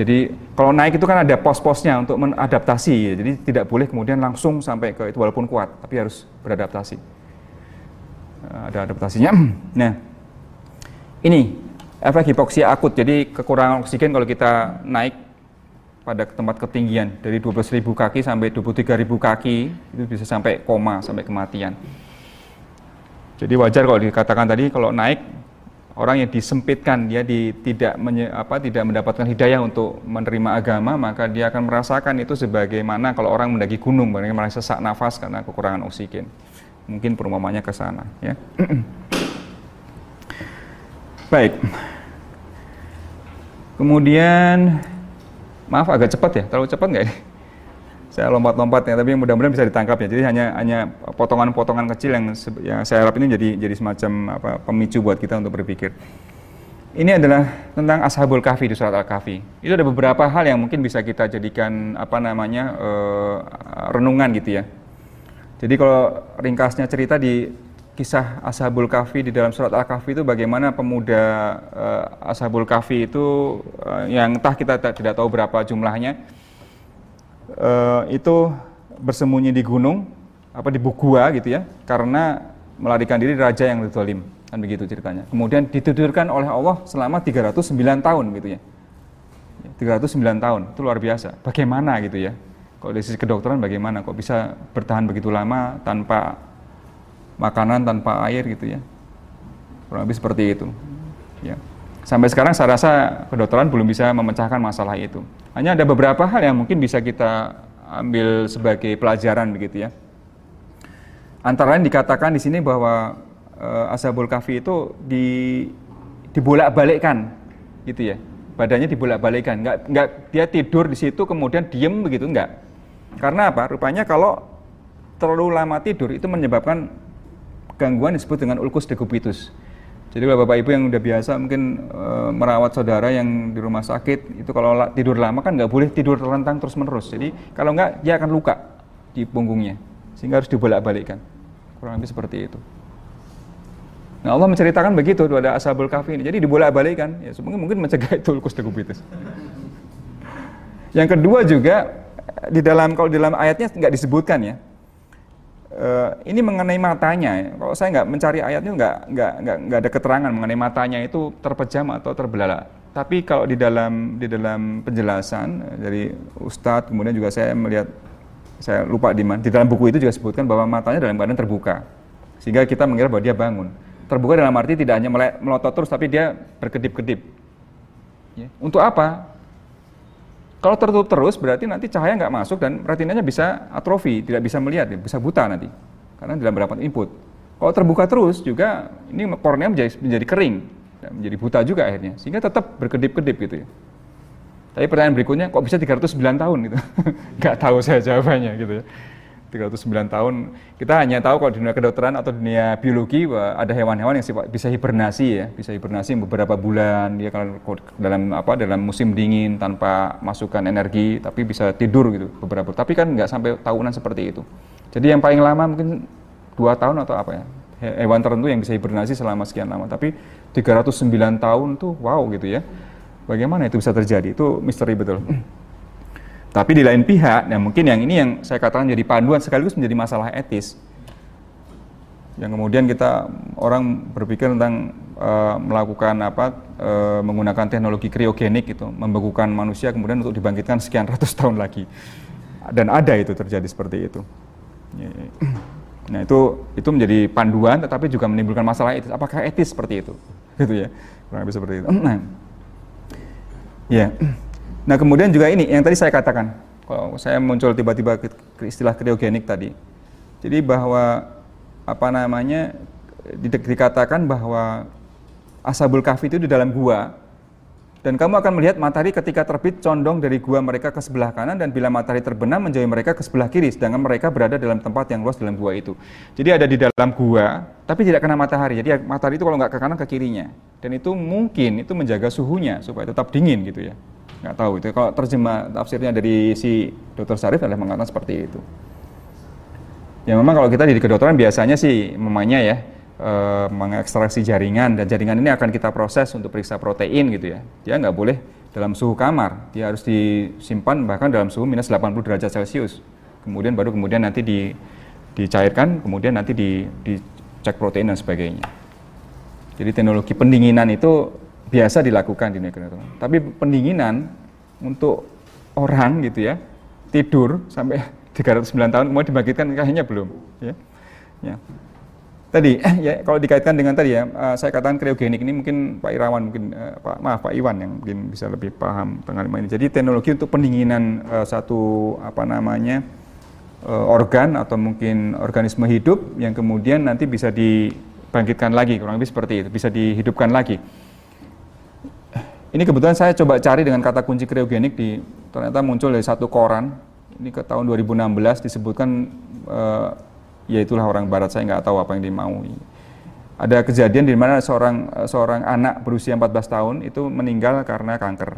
jadi kalau naik itu kan ada pos-posnya untuk mengadaptasi. Jadi tidak boleh kemudian langsung sampai ke itu walaupun kuat tapi harus beradaptasi. Eh, ada adaptasinya. Nah ini efek hipoksia akut. Jadi kekurangan oksigen kalau kita naik pada tempat ketinggian dari 12.000 kaki sampai 23.000 kaki itu bisa sampai koma sampai kematian jadi wajar kalau dikatakan tadi kalau naik orang yang disempitkan dia di, tidak menye, apa tidak mendapatkan hidayah untuk menerima agama maka dia akan merasakan itu sebagaimana kalau orang mendaki gunung bagaimana merasa sesak nafas karena kekurangan oksigen. Mungkin perumpamannya ke sana ya. Baik. Kemudian maaf agak cepat ya, terlalu cepat nggak ini? saya lompat-lompat ya, tapi mudah-mudahan bisa ditangkap ya. Jadi hanya hanya potongan-potongan kecil yang yang saya harap ini jadi jadi semacam apa pemicu buat kita untuk berpikir. Ini adalah tentang Ashabul Kahfi di surat Al-Kahfi. Itu ada beberapa hal yang mungkin bisa kita jadikan apa namanya uh, renungan gitu ya. Jadi kalau ringkasnya cerita di kisah Ashabul Kahfi di dalam surat Al-Kahfi itu bagaimana pemuda uh, Ashabul Kahfi itu uh, yang entah kita tidak tahu berapa jumlahnya uh, itu bersembunyi di gunung apa di gua gitu ya karena melarikan diri raja yang zalim kan begitu ceritanya. Kemudian ditidurkan oleh Allah selama 309 tahun gitu ya. 309 tahun itu luar biasa. Bagaimana gitu ya? Kalau dari sisi kedokteran bagaimana? Kok bisa bertahan begitu lama tanpa makanan tanpa air gitu ya kurang lebih seperti itu ya sampai sekarang saya rasa kedokteran belum bisa memecahkan masalah itu hanya ada beberapa hal yang mungkin bisa kita ambil sebagai pelajaran begitu ya. Antara lain dikatakan di sini bahwa uh, Ashabul Kahfi itu di dibolak-balikkan gitu ya. Badannya dibolak-balikkan, enggak enggak dia tidur di situ kemudian diem begitu enggak. Karena apa? Rupanya kalau terlalu lama tidur itu menyebabkan gangguan disebut dengan ulcus decubitus. Jadi kalau bapak ibu yang udah biasa mungkin e, merawat saudara yang di rumah sakit itu kalau tidur lama kan nggak boleh tidur terlentang terus menerus. Jadi kalau nggak dia akan luka. di punggungnya sehingga harus dibolak-balikkan kurang lebih seperti itu Nah Allah menceritakan begitu ada ashabul kahfi ini. Jadi dibolak-balikkan ya mungkin mungkin mencegah itu ulkus degubitus. Yang kedua juga di dalam kalau di dalam ayatnya nggak disebutkan ya. Uh, ini mengenai matanya. Ya. Kalau saya nggak mencari ayatnya nggak nggak nggak nggak ada keterangan mengenai matanya itu terpejam atau terbelalak. Tapi kalau di dalam di dalam penjelasan eh, dari Ustadz kemudian juga saya melihat saya lupa di mana di dalam buku itu juga sebutkan bahwa matanya dalam keadaan terbuka sehingga kita mengira bahwa dia bangun. Terbuka dalam arti tidak hanya melotot terus tapi dia berkedip-kedip. Ya. Untuk apa? Kalau tertutup terus berarti nanti cahaya nggak masuk dan retinanya bisa atrofi, tidak bisa melihat, ya, bisa buta nanti karena dalam beberapa input. Kalau terbuka terus juga ini kornea menjadi, menjadi kering, menjadi buta juga akhirnya, sehingga tetap berkedip-kedip gitu ya. Tapi pertanyaan berikutnya, kok bisa 309 tahun gitu? nggak tahu saya jawabannya gitu ya. 309 tahun kita hanya tahu kalau di dunia kedokteran atau dunia biologi ada hewan-hewan yang bisa hibernasi ya. Bisa hibernasi beberapa bulan dia kalau dalam apa dalam musim dingin tanpa masukan energi tapi bisa tidur gitu beberapa. Tapi kan nggak sampai tahunan seperti itu. Jadi yang paling lama mungkin dua tahun atau apa ya hewan tertentu yang bisa hibernasi selama sekian lama. Tapi 309 tahun tuh wow gitu ya. Bagaimana itu bisa terjadi? Itu misteri betul tapi di lain pihak, nah mungkin yang ini yang saya katakan jadi panduan sekaligus menjadi masalah etis. Yang kemudian kita orang berpikir tentang uh, melakukan apa uh, menggunakan teknologi kriogenik itu, membekukan manusia kemudian untuk dibangkitkan sekian ratus tahun lagi. Dan ada itu terjadi seperti itu. Nah itu itu menjadi panduan, tetapi juga menimbulkan masalah etis. Apakah etis seperti itu? Gitu ya, kurang lebih seperti itu. Nah, ya. Nah kemudian juga ini yang tadi saya katakan, kalau saya muncul tiba-tiba istilah kriogenik tadi, jadi bahwa apa namanya di, dikatakan bahwa asabul kahfi itu di dalam gua dan kamu akan melihat matahari ketika terbit condong dari gua mereka ke sebelah kanan dan bila matahari terbenam menjauhi mereka ke sebelah kiri sedangkan mereka berada dalam tempat yang luas dalam gua itu. Jadi ada di dalam gua tapi tidak kena matahari. Jadi matahari itu kalau nggak ke kanan ke kirinya. Dan itu mungkin itu menjaga suhunya supaya tetap dingin gitu ya nggak tahu itu. Kalau terjemah tafsirnya dari si dokter Sarif adalah mengatakan seperti itu. Ya memang kalau kita di kedokteran biasanya sih memangnya ya e, mengekstraksi jaringan dan jaringan ini akan kita proses untuk periksa protein gitu ya. Dia nggak boleh dalam suhu kamar. Dia harus disimpan bahkan dalam suhu minus 80 derajat celcius. Kemudian baru kemudian nanti di, dicairkan kemudian nanti di, dicek protein dan sebagainya. Jadi teknologi pendinginan itu biasa dilakukan di negara Tapi pendinginan untuk orang gitu ya tidur sampai 309 tahun kemudian dibangkitkan kayaknya belum ya. ya. Tadi ya kalau dikaitkan dengan tadi ya uh, saya katakan kriogenik ini mungkin Pak Irawan mungkin uh, Pak maaf Pak Iwan yang mungkin bisa lebih paham tentang ini. Jadi teknologi untuk pendinginan uh, satu apa namanya uh, organ atau mungkin organisme hidup yang kemudian nanti bisa dibangkitkan lagi kurang lebih seperti itu, bisa dihidupkan lagi. Ini kebetulan saya coba cari dengan kata kunci kriogenik di ternyata muncul dari satu koran. Ini ke tahun 2016 disebutkan uh, ya itulah orang barat saya nggak tahu apa yang dimau. Ada kejadian di mana seorang uh, seorang anak berusia 14 tahun itu meninggal karena kanker.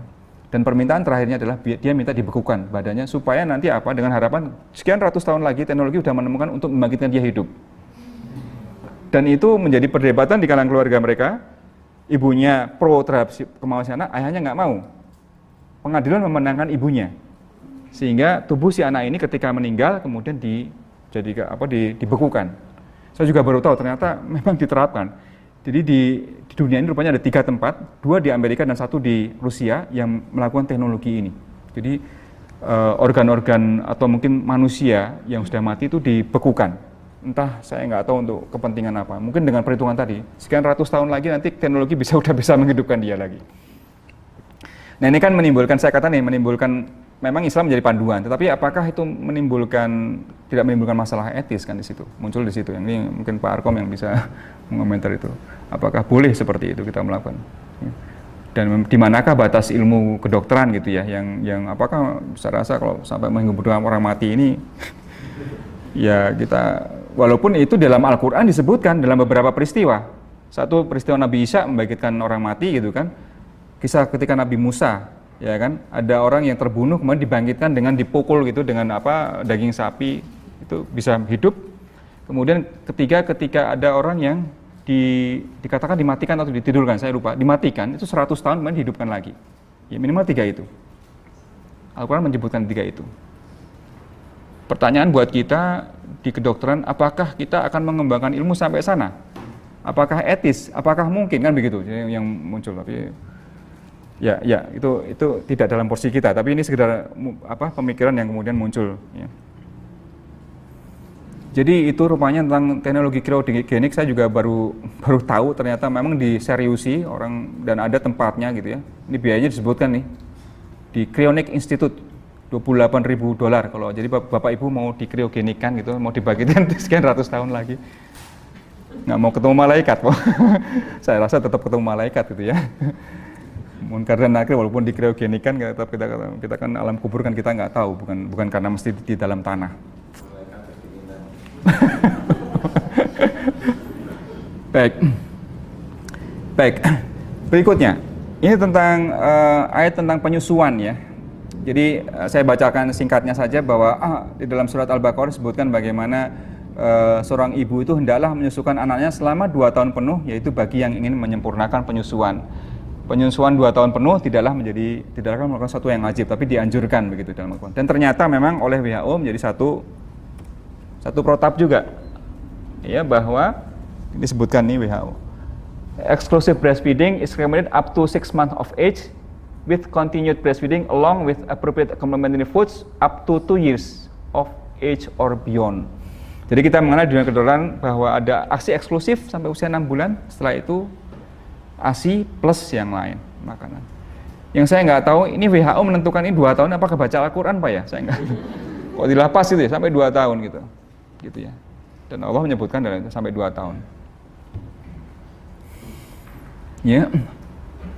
Dan permintaan terakhirnya adalah dia minta dibekukan badannya supaya nanti apa dengan harapan sekian ratus tahun lagi teknologi sudah menemukan untuk membangkitkan dia hidup. Dan itu menjadi perdebatan di kalangan keluarga mereka ibunya pro terhadap kemauan si anak, ayahnya nggak mau. Pengadilan memenangkan ibunya. Sehingga tubuh si anak ini ketika meninggal kemudian di jadi apa di, dibekukan. Saya juga baru tahu ternyata memang diterapkan. Jadi di, di dunia ini rupanya ada tiga tempat, dua di Amerika dan satu di Rusia yang melakukan teknologi ini. Jadi eh, organ-organ atau mungkin manusia yang sudah mati itu dibekukan entah saya nggak tahu untuk kepentingan apa. Mungkin dengan perhitungan tadi, sekian ratus tahun lagi nanti teknologi bisa udah bisa menghidupkan dia lagi. Nah ini kan menimbulkan, saya kata nih, menimbulkan, memang Islam menjadi panduan, tetapi apakah itu menimbulkan, tidak menimbulkan masalah etis kan di situ, muncul di situ. Ini mungkin Pak Arkom yang bisa mengomentar itu. Apakah boleh seperti itu kita melakukan? Dan di manakah batas ilmu kedokteran gitu ya, yang yang apakah saya rasa kalau sampai menghubungkan orang mati ini, ya kita Walaupun itu dalam Al-Quran disebutkan dalam beberapa peristiwa. Satu peristiwa Nabi Isa membangkitkan orang mati gitu kan. Kisah ketika Nabi Musa, ya kan, ada orang yang terbunuh kemudian dibangkitkan dengan dipukul gitu dengan apa daging sapi itu bisa hidup. Kemudian ketiga ketika ada orang yang di, dikatakan dimatikan atau ditidurkan, saya lupa, dimatikan itu 100 tahun kemudian dihidupkan lagi. Ya minimal tiga itu. Al-Quran menyebutkan tiga itu. Pertanyaan buat kita di kedokteran, apakah kita akan mengembangkan ilmu sampai sana? Apakah etis? Apakah mungkin kan begitu yang muncul? Tapi ya, ya itu itu tidak dalam porsi kita. Tapi ini sekedar apa pemikiran yang kemudian muncul. Ya. Jadi itu rupanya tentang teknologi cryogenik saya juga baru baru tahu ternyata memang diseriusi orang dan ada tempatnya gitu ya. Ini biayanya disebutkan nih di Cryonic Institute 28 ribu dolar kalau jadi bapak ibu mau dikriogenikan gitu mau dibangkitkan sekian ratus tahun lagi nggak mau ketemu malaikat kok saya rasa tetap ketemu malaikat gitu ya munkar dan nakir walaupun dikriogenikan tetap kita kita kan alam kubur kan kita nggak tahu bukan bukan karena mesti di dalam tanah Baik. Baik. Berikutnya, ini tentang uh, ayat tentang penyusuan ya. Jadi uh, saya bacakan singkatnya saja bahwa ah, di dalam surat Al-Baqarah disebutkan bagaimana uh, seorang ibu itu hendaklah menyusukan anaknya selama dua tahun penuh, yaitu bagi yang ingin menyempurnakan penyusuan. Penyusuan dua tahun penuh tidaklah menjadi tidaklah merupakan satu yang wajib, tapi dianjurkan begitu dalam Al-Quran. Dan ternyata memang oleh WHO menjadi satu satu protap juga ya bahwa disebutkan nih WHO exclusive breastfeeding is recommended up to 6 months of age with continued breastfeeding along with appropriate complementary foods up to 2 years of age or beyond. Jadi kita mengenal dunia kedokteran bahwa ada aksi eksklusif sampai usia 6 bulan, setelah itu ASI plus yang lain makanan. Yang saya nggak tahu ini WHO menentukan ini dua tahun apakah baca Al-Quran Pak ya? Saya nggak. Kok dilapas itu ya sampai dua tahun gitu gitu ya. Dan Allah menyebutkan dalam sampai dua tahun. Ya.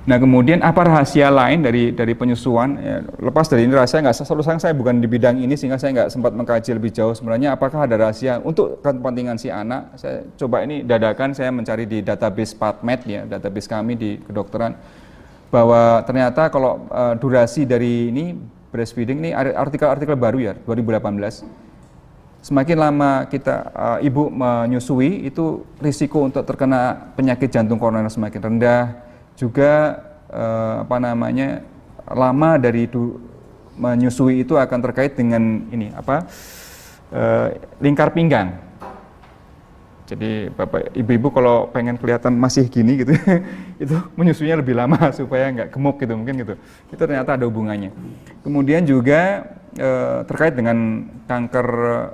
Nah kemudian apa rahasia lain dari dari penyusuan? Ya, lepas dari ini rahasia nggak selalu sayang saya bukan di bidang ini sehingga saya nggak sempat mengkaji lebih jauh. Sebenarnya apakah ada rahasia untuk kepentingan si anak? Saya coba ini dadakan saya mencari di database PubMed ya, database kami di kedokteran bahwa ternyata kalau uh, durasi dari ini breastfeeding ini artikel-artikel baru ya 2018 semakin lama kita uh, ibu menyusui itu risiko untuk terkena penyakit jantung koroner semakin rendah juga uh, apa namanya lama dari itu menyusui itu akan terkait dengan ini apa uh, lingkar pinggang. Jadi bapak ibu-ibu kalau pengen kelihatan masih gini gitu itu menyusuinya lebih lama supaya nggak gemuk gitu mungkin gitu. Itu ternyata ada hubungannya. Kemudian juga e, terkait dengan kanker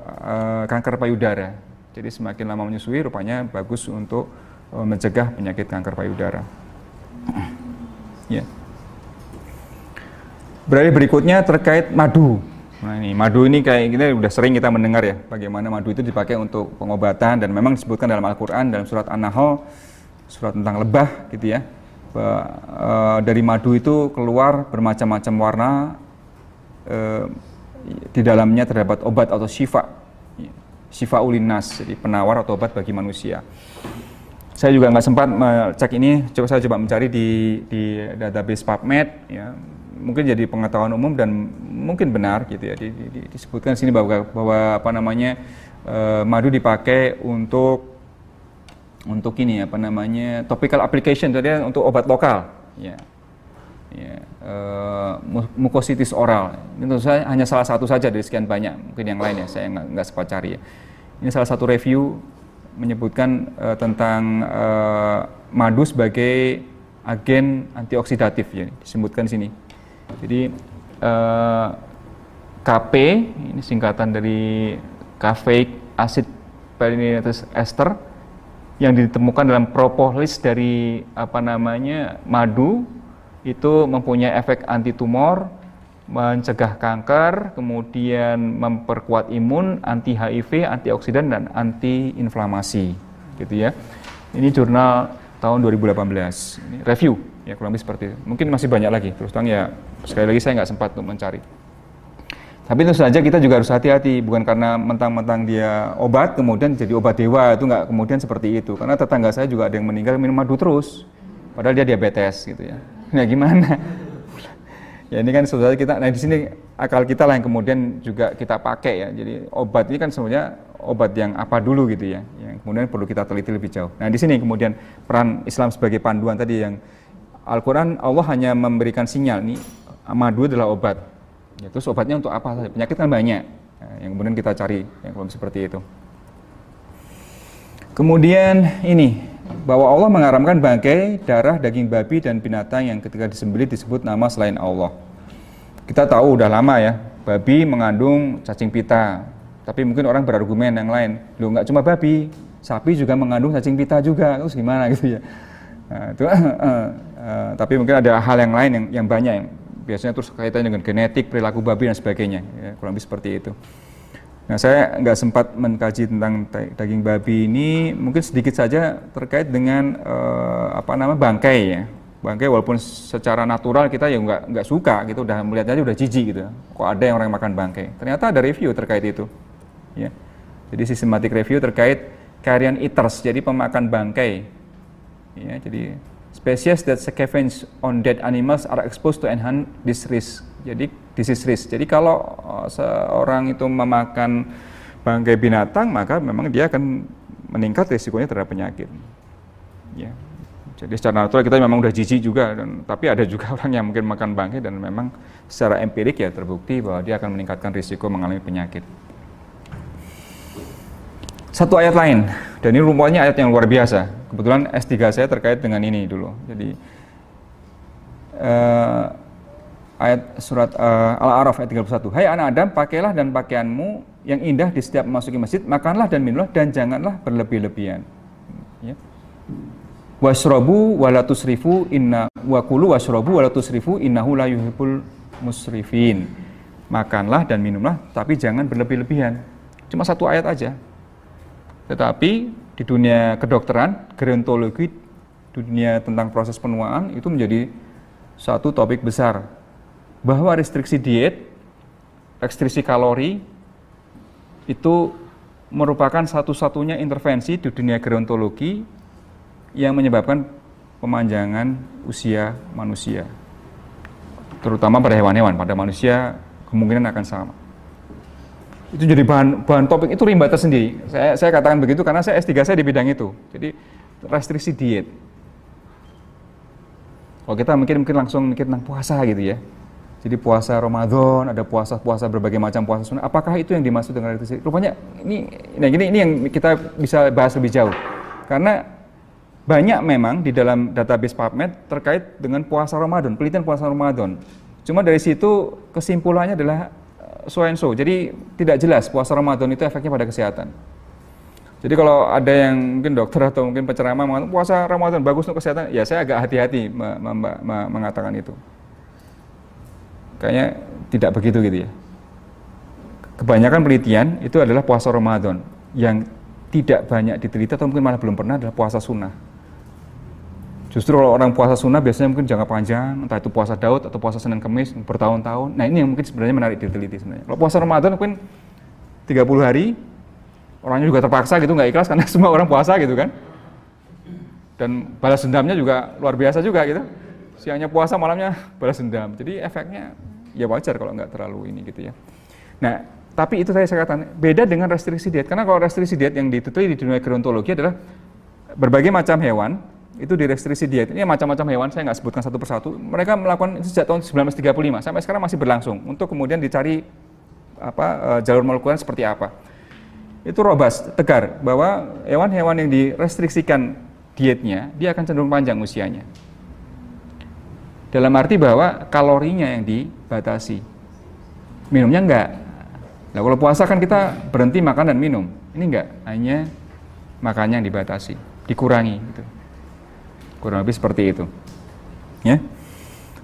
e, kanker payudara. Jadi semakin lama menyusui rupanya bagus untuk e, mencegah penyakit kanker payudara ya. Beralih berikutnya terkait madu. Nah ini madu ini kayak kita udah sering kita mendengar ya bagaimana madu itu dipakai untuk pengobatan dan memang disebutkan dalam Al-Quran dalam surat An-Nahl surat tentang lebah gitu ya. Bahwa, e, dari madu itu keluar bermacam-macam warna e, di dalamnya terdapat obat atau syifa syifa ulinas jadi penawar atau obat bagi manusia saya juga nggak sempat cek ini. Coba saya coba mencari di di database PubMed ya. Mungkin jadi pengetahuan umum dan mungkin benar gitu ya di, di, disebutkan sini bahwa bahwa apa namanya uh, madu dipakai untuk untuk ini apa namanya topical application jadi untuk obat lokal ya. Ya uh, mukositis oral. Ini tentu saja hanya salah satu saja dari sekian banyak. Mungkin yang lain ya saya nggak sempat cari ya. Ini salah satu review menyebutkan uh, tentang uh, madu sebagai agen antioksidatif ya disebutkan sini. Jadi eh, KP ini singkatan dari caffeic acid perinidinatus ester yang ditemukan dalam propolis dari apa namanya madu itu mempunyai efek anti tumor, mencegah kanker, kemudian memperkuat imun, anti HIV, antioksidan dan anti inflamasi gitu ya. Ini jurnal tahun 2018. Ini review ya kurang lebih seperti itu. Mungkin masih banyak lagi. Terus terang ya sekali lagi saya nggak sempat untuk mencari. Tapi itu saja kita juga harus hati-hati, bukan karena mentang-mentang dia obat kemudian jadi obat dewa itu nggak kemudian seperti itu. Karena tetangga saya juga ada yang meninggal minum madu terus, padahal dia diabetes gitu ya. Nah gimana? Ya ini kan sebenarnya kita nah di sini akal kita lah yang kemudian juga kita pakai ya. Jadi obat ini kan sebenarnya obat yang apa dulu gitu ya yang kemudian perlu kita teliti lebih jauh. Nah di sini kemudian peran Islam sebagai panduan tadi yang Al-Quran Allah hanya memberikan sinyal nih madu adalah obat. Ya, terus obatnya untuk apa? Penyakit kan banyak. Nah, yang kemudian kita cari yang seperti itu. Kemudian ini bahwa Allah mengharamkan bangkai, darah, daging babi dan binatang yang ketika disembelih disebut nama selain Allah. Kita tahu udah lama ya, babi mengandung cacing pita. Tapi mungkin orang berargumen yang lain, lu nggak cuma babi, sapi juga mengandung cacing pita juga, terus gimana gitu ya. Nah, itu, uh, uh, tapi mungkin ada hal yang lain yang, yang banyak yang biasanya terus kaitannya dengan genetik, perilaku babi dan sebagainya, ya, kurang lebih seperti itu. Nah, saya nggak sempat mengkaji tentang daging babi ini, mungkin sedikit saja terkait dengan uh, apa nama bangkai ya. Bangkai walaupun secara natural kita ya nggak nggak suka gitu, udah melihat aja udah jijik gitu. Kok ada yang orang makan bangkai? Ternyata ada review terkait itu. Ya. Jadi sistematik review terkait carrion eaters, jadi pemakan bangkai. Ya, jadi species that scavenge on dead animals are exposed to enhance this risk. Jadi disease risk. Jadi kalau uh, seorang itu memakan bangkai binatang, maka memang dia akan meningkat risikonya terhadap penyakit. Ya. Jadi secara natural kita memang udah jijik juga, dan, tapi ada juga orang yang mungkin makan bangkai dan memang secara empirik ya terbukti bahwa dia akan meningkatkan risiko mengalami penyakit. Satu ayat lain, dan ini rumputnya ayat yang luar biasa. Kebetulan S3 saya terkait dengan ini dulu. Jadi uh, ayat surat uh, Al-A'raf ayat 31. Hai anak Adam, pakailah dan pakaianmu yang indah di setiap memasuki masjid, makanlah dan minumlah dan janganlah berlebih-lebihan. Ya. Wasrobu walatusrifu inna wakulu wasrobu walatusrifu innahu la yuhibbul musrifin. Makanlah dan minumlah, tapi jangan berlebih-lebihan. Cuma satu ayat aja. Tetapi di dunia kedokteran, gerontologi, dunia tentang proses penuaan itu menjadi satu topik besar bahwa restriksi diet, restriksi kalori itu merupakan satu-satunya intervensi di dunia gerontologi yang menyebabkan pemanjangan usia manusia. Terutama pada hewan-hewan, pada manusia kemungkinan akan sama. Itu jadi bahan, bahan topik itu rimba tersendiri. Saya, saya katakan begitu karena saya S3 saya di bidang itu. Jadi restriksi diet. Kalau kita mungkin mungkin langsung mikir tentang puasa gitu ya jadi puasa Ramadan, ada puasa-puasa berbagai macam puasa sunnah. Apakah itu yang dimaksud dengan itu? Rupanya ini, nah ini, ini yang kita bisa bahas lebih jauh. Karena banyak memang di dalam database PubMed terkait dengan puasa Ramadan, penelitian puasa Ramadan. Cuma dari situ kesimpulannya adalah eh, so and so. Jadi tidak jelas puasa Ramadan itu efeknya pada kesehatan. Jadi kalau ada yang mungkin dokter atau mungkin penceramah mengatakan puasa Ramadan bagus untuk kesehatan, ya saya agak hati-hati mengatakan itu kayaknya tidak begitu gitu ya. Kebanyakan penelitian itu adalah puasa Ramadan yang tidak banyak diteliti atau mungkin malah belum pernah adalah puasa sunnah. Justru kalau orang puasa sunnah biasanya mungkin jangka panjang, entah itu puasa Daud atau puasa Senin Kemis bertahun-tahun. Nah ini yang mungkin sebenarnya menarik diteliti sebenarnya. Kalau puasa Ramadan mungkin 30 hari, orangnya juga terpaksa gitu nggak ikhlas karena semua orang puasa gitu kan. Dan balas dendamnya juga luar biasa juga gitu. Siangnya puasa, malamnya balas dendam. Jadi efeknya ya wajar kalau nggak terlalu ini gitu ya. Nah, tapi itu saya katakan beda dengan restriksi diet. Karena kalau restriksi diet yang ditutupi di dunia gerontologi adalah berbagai macam hewan itu di restriksi diet. Ini macam-macam hewan saya nggak sebutkan satu persatu. Mereka melakukan sejak tahun 1935 sampai sekarang masih berlangsung untuk kemudian dicari apa uh, jalur molekuler seperti apa. Itu robust, tegar bahwa hewan-hewan yang direstriksikan dietnya dia akan cenderung panjang usianya. Dalam arti bahwa kalorinya yang dibatasi. Minumnya enggak. Nah kalau puasa kan kita berhenti makan dan minum. Ini enggak, hanya makannya yang dibatasi, dikurangi. Gitu. Kurang lebih seperti itu. Ya.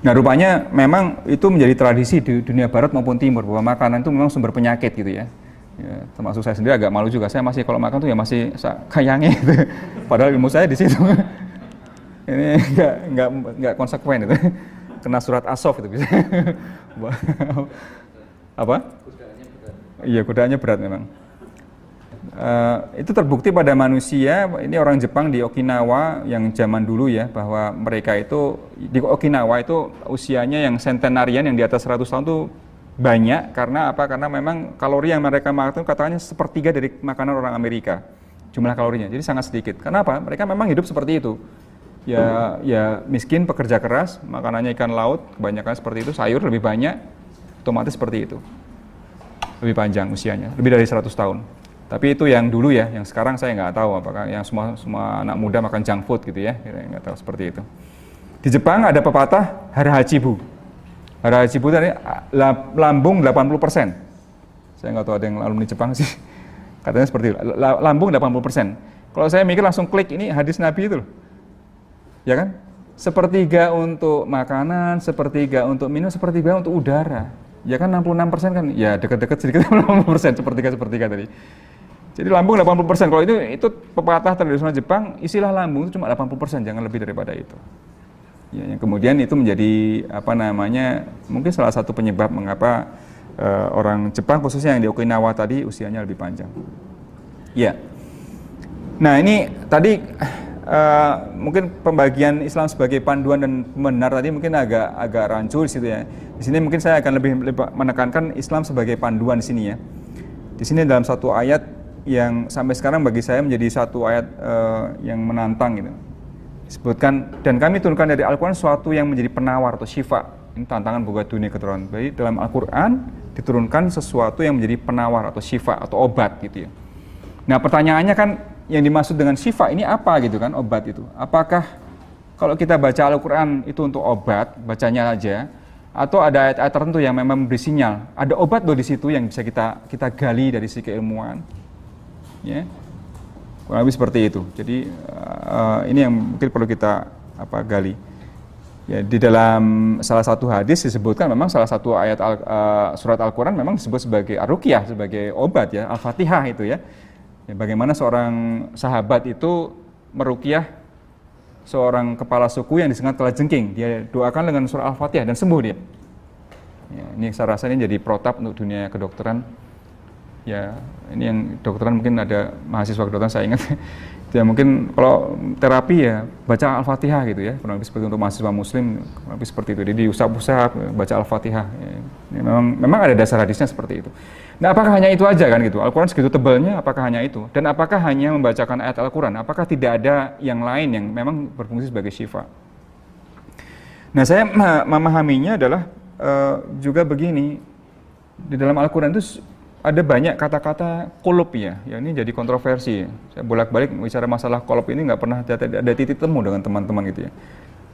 Nah rupanya memang itu menjadi tradisi di dunia barat maupun timur bahwa makanan itu memang sumber penyakit gitu ya. ya termasuk saya sendiri agak malu juga. Saya masih kalau makan tuh ya masih kayangi gitu. Padahal ilmu saya di situ ini nggak nggak nggak konsekuen itu. Kena surat asof itu bisa. Apa? Iya godaannya berat memang. Uh, itu terbukti pada manusia. Ini orang Jepang di Okinawa yang zaman dulu ya bahwa mereka itu di Okinawa itu usianya yang centenarian yang di atas 100 tahun itu banyak. Karena apa? Karena memang kalori yang mereka makan itu katanya sepertiga dari makanan orang Amerika. Jumlah kalorinya. Jadi sangat sedikit. Kenapa mereka memang hidup seperti itu ya ya miskin pekerja keras makanannya ikan laut kebanyakan seperti itu sayur lebih banyak otomatis seperti itu lebih panjang usianya lebih dari 100 tahun tapi itu yang dulu ya, yang sekarang saya nggak tahu apakah yang semua semua anak muda makan junk food gitu ya, nggak tahu seperti itu. Di Jepang ada pepatah harahachibu. Harahachibu tadi lambung 80 persen. Saya nggak tahu ada yang alumni Jepang sih. Katanya seperti itu, lambung 80 persen. Kalau saya mikir langsung klik ini hadis Nabi itu loh. Ya kan? Sepertiga untuk makanan, sepertiga untuk minum, sepertiga untuk udara. Ya kan 66 persen kan? Ya dekat-dekat sedikit 60 persen, sepertiga-sepertiga tadi. Jadi lambung 80%. Kalau itu itu pepatah tradisional Jepang, istilah lambung itu cuma 80%, jangan lebih daripada itu. Ya, yang kemudian itu menjadi apa namanya? Mungkin salah satu penyebab mengapa uh, orang Jepang khususnya yang di Okinawa tadi usianya lebih panjang. Ya. Nah, ini tadi uh, mungkin pembagian Islam sebagai panduan dan benar tadi mungkin agak agak rancu di situ ya. Di sini mungkin saya akan lebih, lebih menekankan Islam sebagai panduan di sini ya. Di sini dalam satu ayat yang sampai sekarang bagi saya menjadi satu ayat uh, yang menantang gitu. Disebutkan dan kami turunkan dari Al-Qur'an suatu yang menjadi penawar atau syifa. Ini tantangan buat dunia keturunan. Jadi dalam Al-Qur'an diturunkan sesuatu yang menjadi penawar atau syifa atau obat gitu ya. Nah, pertanyaannya kan yang dimaksud dengan syifa ini apa gitu kan obat itu? Apakah kalau kita baca Al-Qur'an itu untuk obat, bacanya aja atau ada ayat-ayat tertentu yang memang memberi sinyal, ada obat loh di situ yang bisa kita kita gali dari sisi keilmuan. Ya. Kurang lebih seperti itu. Jadi uh, ini yang mungkin perlu kita apa gali. Ya di dalam salah satu hadis disebutkan memang salah satu ayat al, uh, surat Al-Qur'an memang disebut sebagai aruqyah sebagai obat ya Al-Fatihah itu ya. Ya bagaimana seorang sahabat itu meruqyah seorang kepala suku yang disengat kala jengking. Dia doakan dengan surah Al-Fatihah dan sembuh dia. Ya, ini saya rasa ini jadi protap untuk dunia kedokteran. Ya ini yang dokteran mungkin ada mahasiswa kedokteran saya ingat. Ya mungkin kalau terapi ya baca al-fatihah gitu ya. Kurang lebih seperti untuk mahasiswa muslim kurang lebih seperti itu. Jadi usap-usap baca al-fatihah. Ya, memang memang ada dasar hadisnya seperti itu nah apakah hanya itu aja kan gitu? Al-Quran segitu tebalnya apakah hanya itu? Dan apakah hanya membacakan ayat Al-Quran? Apakah tidak ada yang lain yang memang berfungsi sebagai syifa? Nah saya memahaminya adalah uh, juga begini. Di dalam Al-Quran itu ada banyak kata-kata kolop ya, ya ini jadi kontroversi. Saya bolak-balik bicara masalah kolop ini nggak pernah ada titik temu dengan teman-teman gitu ya.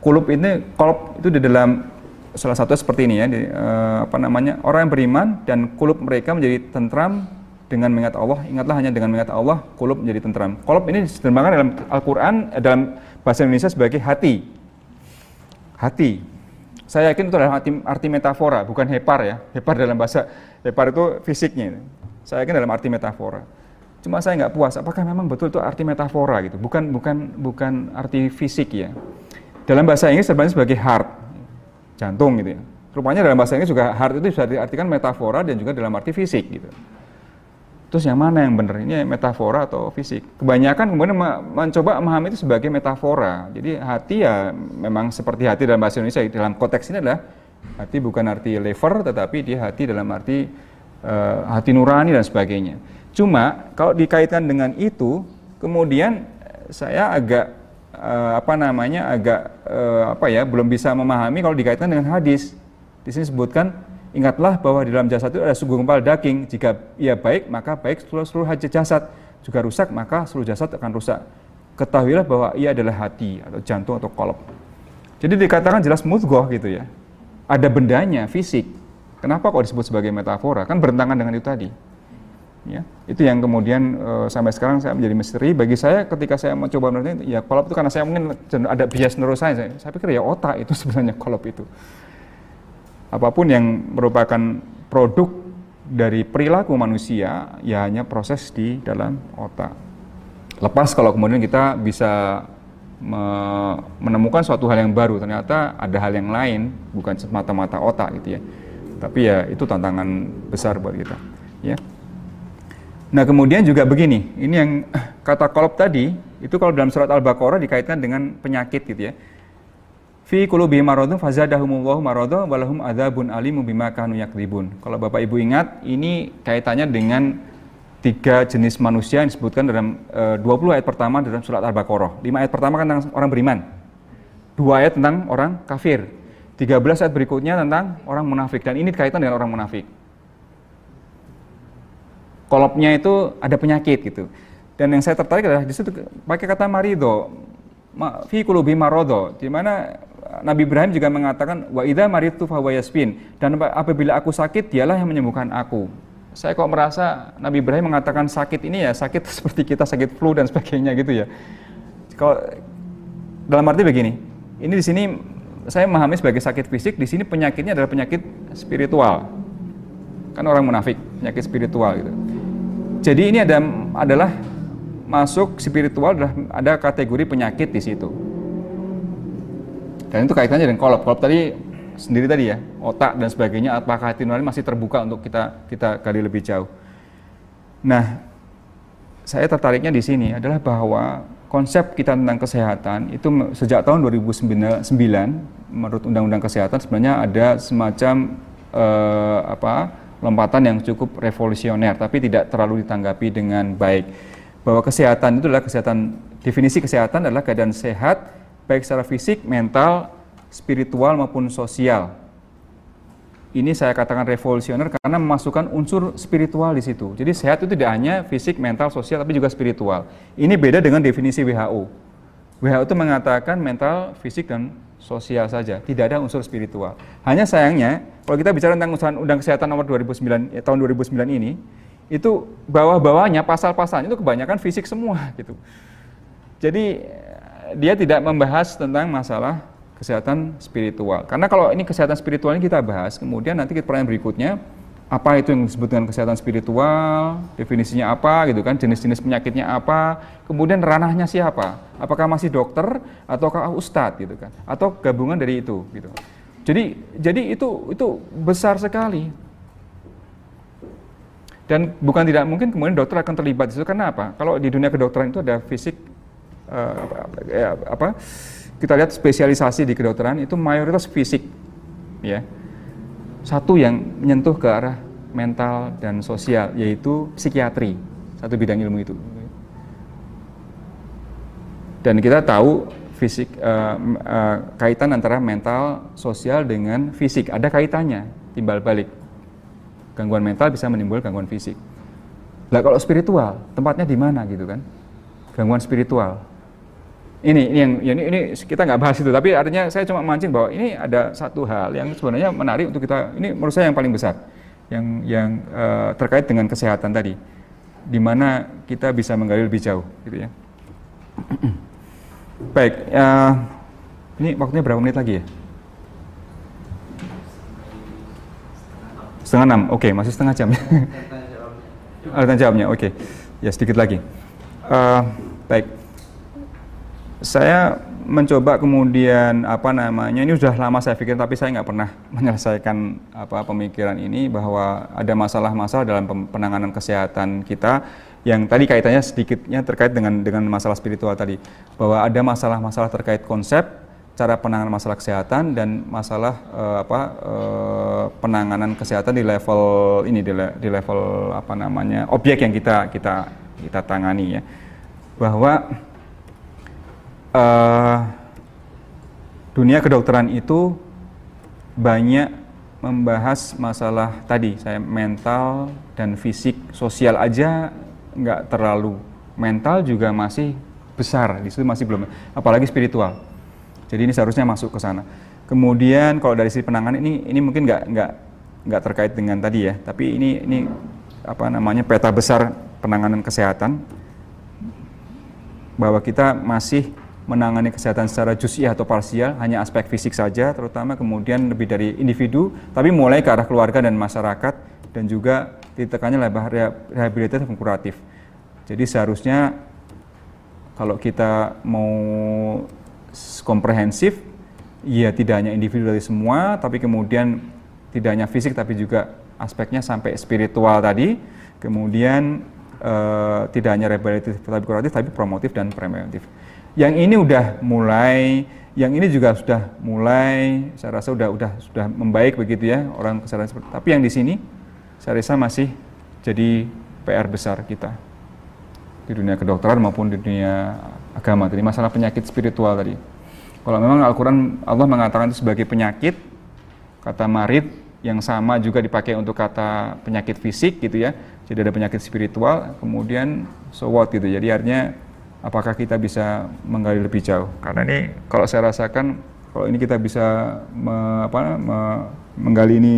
Kolop ini, kolop itu di dalam salah satu seperti ini ya, di, uh, apa namanya orang yang beriman dan kolop mereka menjadi tentram dengan mengingat Allah. Ingatlah hanya dengan mengingat Allah, kolop menjadi tentram. Kolop ini diterjemahkan dalam Al-Quran eh, dalam bahasa Indonesia sebagai hati. Hati. Saya yakin itu adalah arti, arti metafora, bukan hepar ya. Hepar dalam bahasa hepar itu fisiknya. Saya yakin dalam arti metafora. Cuma saya nggak puas. Apakah memang betul itu arti metafora gitu? Bukan bukan bukan arti fisik ya. Dalam bahasa Inggris sebenarnya sebagai heart, jantung gitu ya. Rupanya dalam bahasa Inggris juga heart itu bisa diartikan metafora dan juga dalam arti fisik gitu. Terus yang mana yang benar? Ini metafora atau fisik? Kebanyakan kemudian mencoba memahami itu sebagai metafora. Jadi hati ya memang seperti hati dalam bahasa Indonesia. Dalam konteks ini adalah hati bukan arti lever, tetapi dia hati dalam arti uh, hati nurani dan sebagainya. Cuma kalau dikaitkan dengan itu, kemudian saya agak uh, apa namanya agak uh, apa ya belum bisa memahami kalau dikaitkan dengan hadis. Di sini sebutkan Ingatlah bahwa di dalam jasad itu ada sugu kempal daging. Jika ia baik, maka baik seluruh, seluruh jasad. Jika rusak, maka seluruh jasad akan rusak. Ketahuilah bahwa ia adalah hati atau jantung atau kolop. Jadi dikatakan jelas mudgoh gitu ya. Ada bendanya, fisik. Kenapa kok disebut sebagai metafora? Kan bertentangan dengan itu tadi. Ya, itu yang kemudian e, sampai sekarang saya menjadi misteri. Bagi saya ketika saya mencoba meneliti, ya kolop itu karena saya mungkin ada bias neuroscience. Saya, saya pikir ya otak itu sebenarnya kolop itu apa pun yang merupakan produk dari perilaku manusia ya hanya proses di dalam otak. Lepas kalau kemudian kita bisa me menemukan suatu hal yang baru, ternyata ada hal yang lain bukan semata-mata otak gitu ya. Tapi ya itu tantangan besar buat kita, ya. Nah kemudian juga begini, ini yang kata kolop tadi, itu kalau dalam surat Al-Baqarah dikaitkan dengan penyakit gitu ya. Fi qulubi maradun fazadahumullahu marada walahum adzabun alimu bima kanu yakdzibun. Kalau Bapak Ibu ingat, ini kaitannya dengan tiga jenis manusia yang disebutkan dalam e, 20 ayat pertama dalam surat Al-Baqarah. 5 ayat pertama kan tentang orang beriman. Dua ayat tentang orang kafir. 13 ayat berikutnya tentang orang munafik dan ini kaitan dengan orang munafik kolopnya itu ada penyakit gitu. Dan yang saya tertarik adalah di situ pakai kata marido, fi kulubi marodo, di mana Nabi Ibrahim juga mengatakan wa idza maritu fa yasfin dan apabila aku sakit dialah yang menyembuhkan aku. Saya kok merasa Nabi Ibrahim mengatakan sakit ini ya sakit seperti kita sakit flu dan sebagainya gitu ya. Kalau dalam arti begini, ini di sini saya memahami sebagai sakit fisik, di sini penyakitnya adalah penyakit spiritual. Kan orang munafik, penyakit spiritual gitu. Jadi ini ada adalah masuk spiritual adalah ada kategori penyakit di situ. Dan itu kaitannya dengan kolop. Kolop tadi sendiri tadi ya, otak dan sebagainya apakah hati nurani masih terbuka untuk kita kita gali lebih jauh. Nah, saya tertariknya di sini adalah bahwa konsep kita tentang kesehatan itu sejak tahun 2009 menurut Undang-Undang Kesehatan sebenarnya ada semacam eh, apa lompatan yang cukup revolusioner tapi tidak terlalu ditanggapi dengan baik bahwa kesehatan itu adalah kesehatan definisi kesehatan adalah keadaan sehat baik secara fisik, mental, spiritual maupun sosial. Ini saya katakan revolusioner karena memasukkan unsur spiritual di situ. Jadi sehat itu tidak hanya fisik, mental, sosial tapi juga spiritual. Ini beda dengan definisi WHO. WHO itu mengatakan mental, fisik dan sosial saja, tidak ada unsur spiritual. Hanya sayangnya, kalau kita bicara tentang Undang Kesehatan Nomor 2009 eh, tahun 2009 ini, itu bawah-bawahnya pasal-pasalnya itu kebanyakan fisik semua gitu. Jadi dia tidak membahas tentang masalah kesehatan spiritual. Karena kalau ini kesehatan spiritual ini kita bahas, kemudian nanti pertanyaan berikutnya apa itu yang disebut dengan kesehatan spiritual, definisinya apa gitu kan, jenis-jenis penyakitnya apa, kemudian ranahnya siapa, apakah masih dokter ataukah ustadz gitu kan, atau gabungan dari itu gitu. Jadi jadi itu itu besar sekali. Dan bukan tidak mungkin kemudian dokter akan terlibat di situ karena apa? Kalau di dunia kedokteran itu ada fisik uh, apa, ya, apa kita lihat spesialisasi di kedokteran itu mayoritas fisik ya satu yang menyentuh ke arah mental dan sosial yaitu psikiatri satu bidang ilmu itu. Dan kita tahu fisik uh, uh, kaitan antara mental sosial dengan fisik. Ada kaitannya timbal balik. Gangguan mental bisa menimbulkan gangguan fisik. Lah kalau spiritual tempatnya di mana gitu kan? Gangguan spiritual ini ini yang ini, ini kita nggak bahas itu tapi artinya saya cuma mancing bahwa ini ada satu hal yang sebenarnya menarik untuk kita ini menurut saya yang paling besar yang yang uh, terkait dengan kesehatan tadi di mana kita bisa menggali lebih jauh gitu ya. Baik uh, ini waktunya berapa menit lagi ya? Setengah enam oke okay, masih setengah jam. Ada jawabnya. Oke okay. ya sedikit lagi. Uh, baik saya mencoba kemudian apa namanya ini sudah lama saya pikir tapi saya nggak pernah menyelesaikan apa pemikiran ini bahwa ada masalah-masalah dalam penanganan kesehatan kita yang tadi kaitannya sedikitnya terkait dengan dengan masalah spiritual tadi. Bahwa ada masalah-masalah terkait konsep cara penanganan masalah kesehatan dan masalah uh, apa uh, penanganan kesehatan di level ini di, le, di level apa namanya objek yang kita kita kita tangani ya. Bahwa uh, dunia kedokteran itu banyak membahas masalah tadi saya mental dan fisik sosial aja nggak terlalu. Mental juga masih besar di situ masih belum apalagi spiritual. Jadi ini seharusnya masuk ke sana. Kemudian kalau dari sisi penanganan ini ini mungkin nggak nggak nggak terkait dengan tadi ya tapi ini ini apa namanya peta besar penanganan kesehatan bahwa kita masih menangani kesehatan secara jusiah atau parsial, hanya aspek fisik saja, terutama kemudian lebih dari individu, tapi mulai ke arah keluarga dan masyarakat, dan juga ditekannya lebar rehabilitatif dan kuratif. Jadi seharusnya kalau kita mau komprehensif, ya tidak hanya individu dari semua, tapi kemudian tidak hanya fisik, tapi juga aspeknya sampai spiritual tadi, kemudian uh, tidak hanya rehabilitatif tapi kuratif tapi promotif dan preventif. Yang ini udah mulai, yang ini juga sudah mulai, saya rasa sudah sudah sudah membaik begitu ya orang kesadaran seperti. Tapi yang di sini saya rasa masih jadi PR besar kita di dunia kedokteran maupun di dunia agama tadi masalah penyakit spiritual tadi. Kalau memang Al-Quran Allah mengatakan itu sebagai penyakit, kata marid yang sama juga dipakai untuk kata penyakit fisik gitu ya. Jadi ada penyakit spiritual, kemudian so what gitu. Jadi artinya apakah kita bisa menggali lebih jauh? Karena ini kalau saya rasakan kalau ini kita bisa me, apa, me, menggali ini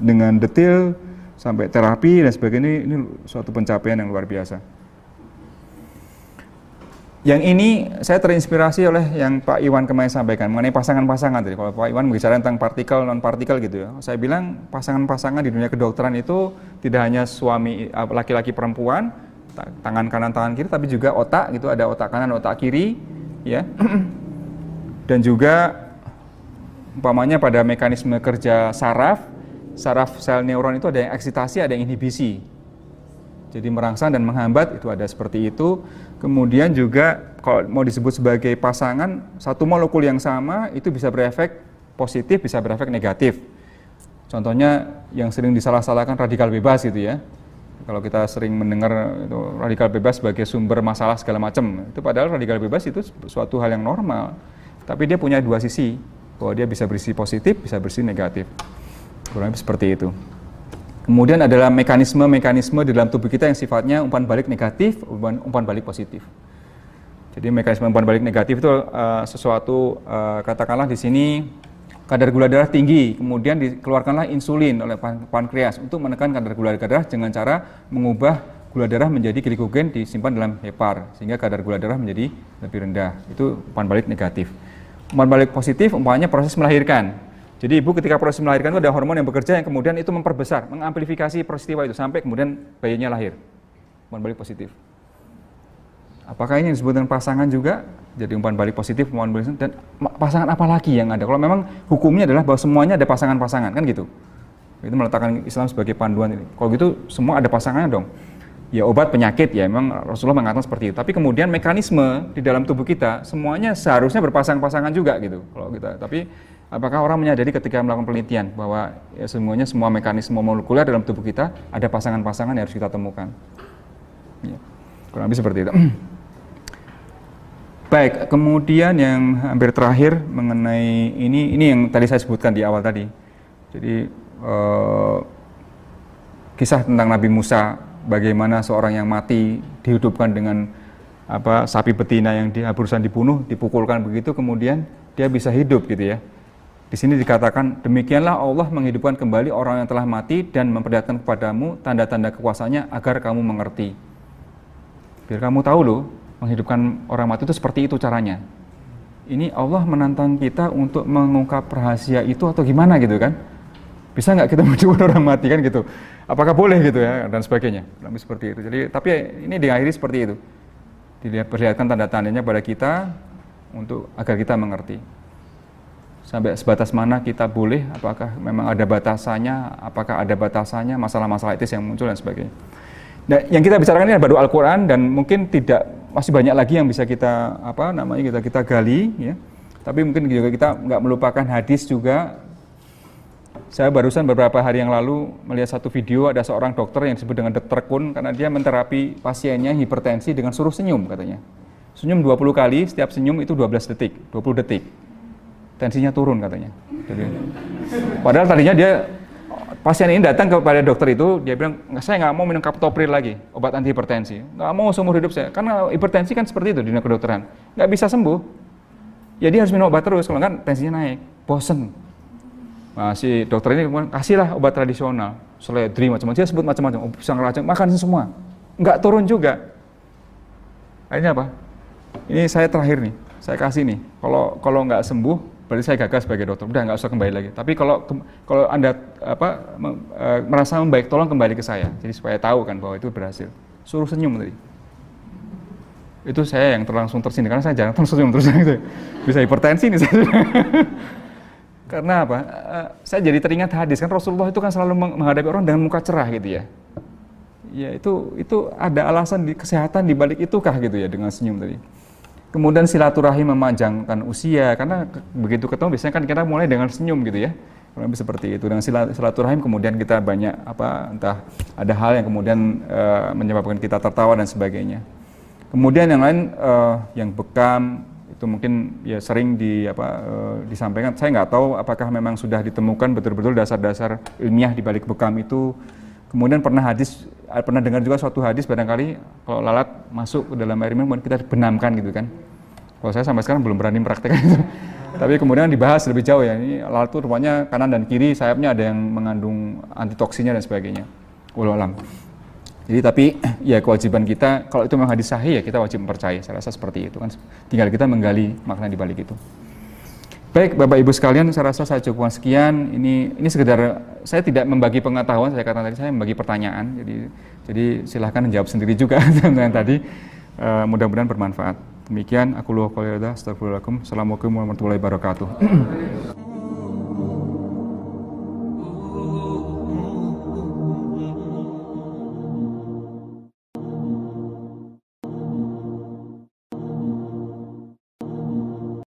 dengan detail sampai terapi dan sebagainya ini suatu pencapaian yang luar biasa. Yang ini saya terinspirasi oleh yang Pak Iwan kemarin sampaikan mengenai pasangan-pasangan tadi. Kalau Pak Iwan bicara tentang partikel non partikel gitu ya. Saya bilang pasangan-pasangan di dunia kedokteran itu tidak hanya suami eh, laki-laki perempuan, tangan kanan tangan kiri tapi juga otak gitu ada otak kanan otak kiri ya. Dan juga umpamanya pada mekanisme kerja saraf, saraf sel neuron itu ada yang eksitasi, ada yang inhibisi. Jadi merangsang dan menghambat itu ada seperti itu. Kemudian juga kalau mau disebut sebagai pasangan, satu molekul yang sama itu bisa berefek positif, bisa berefek negatif. Contohnya yang sering disalah-salahkan radikal bebas gitu ya. Kalau kita sering mendengar itu radikal bebas sebagai sumber masalah segala macam, itu padahal radikal bebas itu suatu hal yang normal. Tapi dia punya dua sisi, bahwa dia bisa berisi positif, bisa berisi negatif. Kurang lebih seperti itu. Kemudian adalah mekanisme-mekanisme di dalam tubuh kita yang sifatnya umpan balik negatif, umpan, umpan balik positif. Jadi mekanisme umpan balik negatif itu uh, sesuatu uh, katakanlah di sini kadar gula darah tinggi, kemudian dikeluarkanlah insulin oleh pankreas untuk menekan kadar gula darah dengan cara mengubah gula darah menjadi glikogen disimpan dalam hepar sehingga kadar gula darah menjadi lebih rendah. Itu umpan balik negatif. Umpan balik positif umpamanya proses melahirkan. Jadi ibu ketika proses melahirkan itu ada hormon yang bekerja yang kemudian itu memperbesar, mengamplifikasi peristiwa itu sampai kemudian bayinya lahir. Umpan balik positif. Apakah ini disebut dengan pasangan juga? Jadi umpan balik positif, umpan balik dan pasangan apa lagi yang ada? Kalau memang hukumnya adalah bahwa semuanya ada pasangan-pasangan kan gitu. Itu meletakkan Islam sebagai panduan ini. Kalau gitu semua ada pasangannya dong. Ya obat penyakit ya memang Rasulullah mengatakan seperti itu. Tapi kemudian mekanisme di dalam tubuh kita semuanya seharusnya berpasang-pasangan juga gitu. Kalau kita tapi Apakah orang menyadari ketika melakukan penelitian bahwa ya semuanya semua mekanisme molekuler dalam tubuh kita ada pasangan-pasangan yang harus kita temukan? Ya, kurang lebih seperti itu. Baik, kemudian yang hampir terakhir mengenai ini, ini yang tadi saya sebutkan di awal tadi. Jadi eh, kisah tentang Nabi Musa, bagaimana seorang yang mati dihidupkan dengan apa sapi betina yang di, berusaha dibunuh, dipukulkan begitu, kemudian dia bisa hidup gitu ya. Di sini dikatakan, demikianlah Allah menghidupkan kembali orang yang telah mati dan memperlihatkan kepadamu tanda-tanda kekuasaannya agar kamu mengerti. Biar kamu tahu loh, menghidupkan orang mati itu seperti itu caranya. Ini Allah menantang kita untuk mengungkap rahasia itu atau gimana gitu kan? Bisa nggak kita menghidupkan orang mati kan gitu? Apakah boleh gitu ya dan sebagainya? Lebih seperti itu. Jadi tapi ini diakhiri seperti itu. Dilihat perlihatkan tanda-tandanya pada kita untuk agar kita mengerti sampai sebatas mana kita boleh, apakah memang ada batasannya, apakah ada batasannya, masalah-masalah etis yang muncul dan sebagainya. Nah, yang kita bicarakan ini baru Al-Quran dan mungkin tidak masih banyak lagi yang bisa kita apa namanya kita kita gali, ya. Tapi mungkin juga kita nggak melupakan hadis juga. Saya barusan beberapa hari yang lalu melihat satu video ada seorang dokter yang disebut dengan dokter kun karena dia menterapi pasiennya hipertensi dengan suruh senyum katanya. Senyum 20 kali, setiap senyum itu 12 detik, 20 detik tensinya turun katanya. Padahal tadinya dia pasien ini datang kepada dokter itu, dia bilang, saya nggak mau minum kaptopril lagi, obat anti hipertensi. Nggak mau seumur hidup saya, karena hipertensi kan seperti itu di dunia kedokteran. Nggak bisa sembuh. Ya dia harus minum obat terus, kalau nggak tensinya naik. Bosen. Nah, si dokter ini kasihlah obat tradisional, seledri macam-macam, dia sebut macam-macam, pisang racun, makan semua. Nggak turun juga. Akhirnya apa? Ini saya terakhir nih, saya kasih nih. Kalau kalau nggak sembuh, berarti saya gagal sebagai dokter. Udah nggak usah kembali lagi. Tapi kalau kalau anda apa e, merasa membaik tolong kembali ke saya. Jadi supaya tahu kan bahwa itu berhasil. Suruh senyum tadi. Itu saya yang terlangsung tersini karena saya jarang tersenyum terus. Gitu bisa hipertensi nih saya. Karena apa? E, saya jadi teringat hadis kan Rasulullah itu kan selalu menghadapi orang dengan muka cerah gitu ya. Ya itu itu ada alasan di kesehatan di balik itukah gitu ya dengan senyum tadi. Kemudian silaturahim memanjangkan usia karena begitu ketemu biasanya kan kita mulai dengan senyum gitu ya. Kurang lebih seperti itu. Dengan silaturahim kemudian kita banyak apa entah ada hal yang kemudian uh, menyebabkan kita tertawa dan sebagainya. Kemudian yang lain uh, yang bekam itu mungkin ya sering di apa uh, disampaikan. Saya nggak tahu apakah memang sudah ditemukan betul-betul dasar-dasar ilmiah di balik bekam itu Kemudian pernah hadis, pernah dengar juga suatu hadis barangkali kalau lalat masuk ke dalam air minum kita benamkan gitu kan. Kalau saya sampai sekarang belum berani praktekkan itu. Tapi kemudian dibahas lebih jauh ya. Ini lalat itu rupanya kanan dan kiri sayapnya ada yang mengandung antitoksinya dan sebagainya. Walau alam. Jadi tapi ya kewajiban kita kalau itu memang hadis sahih ya kita wajib mempercayai. Saya rasa seperti itu kan. Tinggal kita menggali makna di balik itu. Baik, Bapak Ibu sekalian, saya rasa saya cukup sekian. Ini ini sekedar saya tidak membagi pengetahuan, saya katakan tadi saya membagi pertanyaan. Jadi jadi silahkan menjawab sendiri juga dengan tadi. Uh, mudah-mudahan bermanfaat. Demikian aku. Astagfirullahaladzim. Assalamualaikum warahmatullahi wabarakatuh.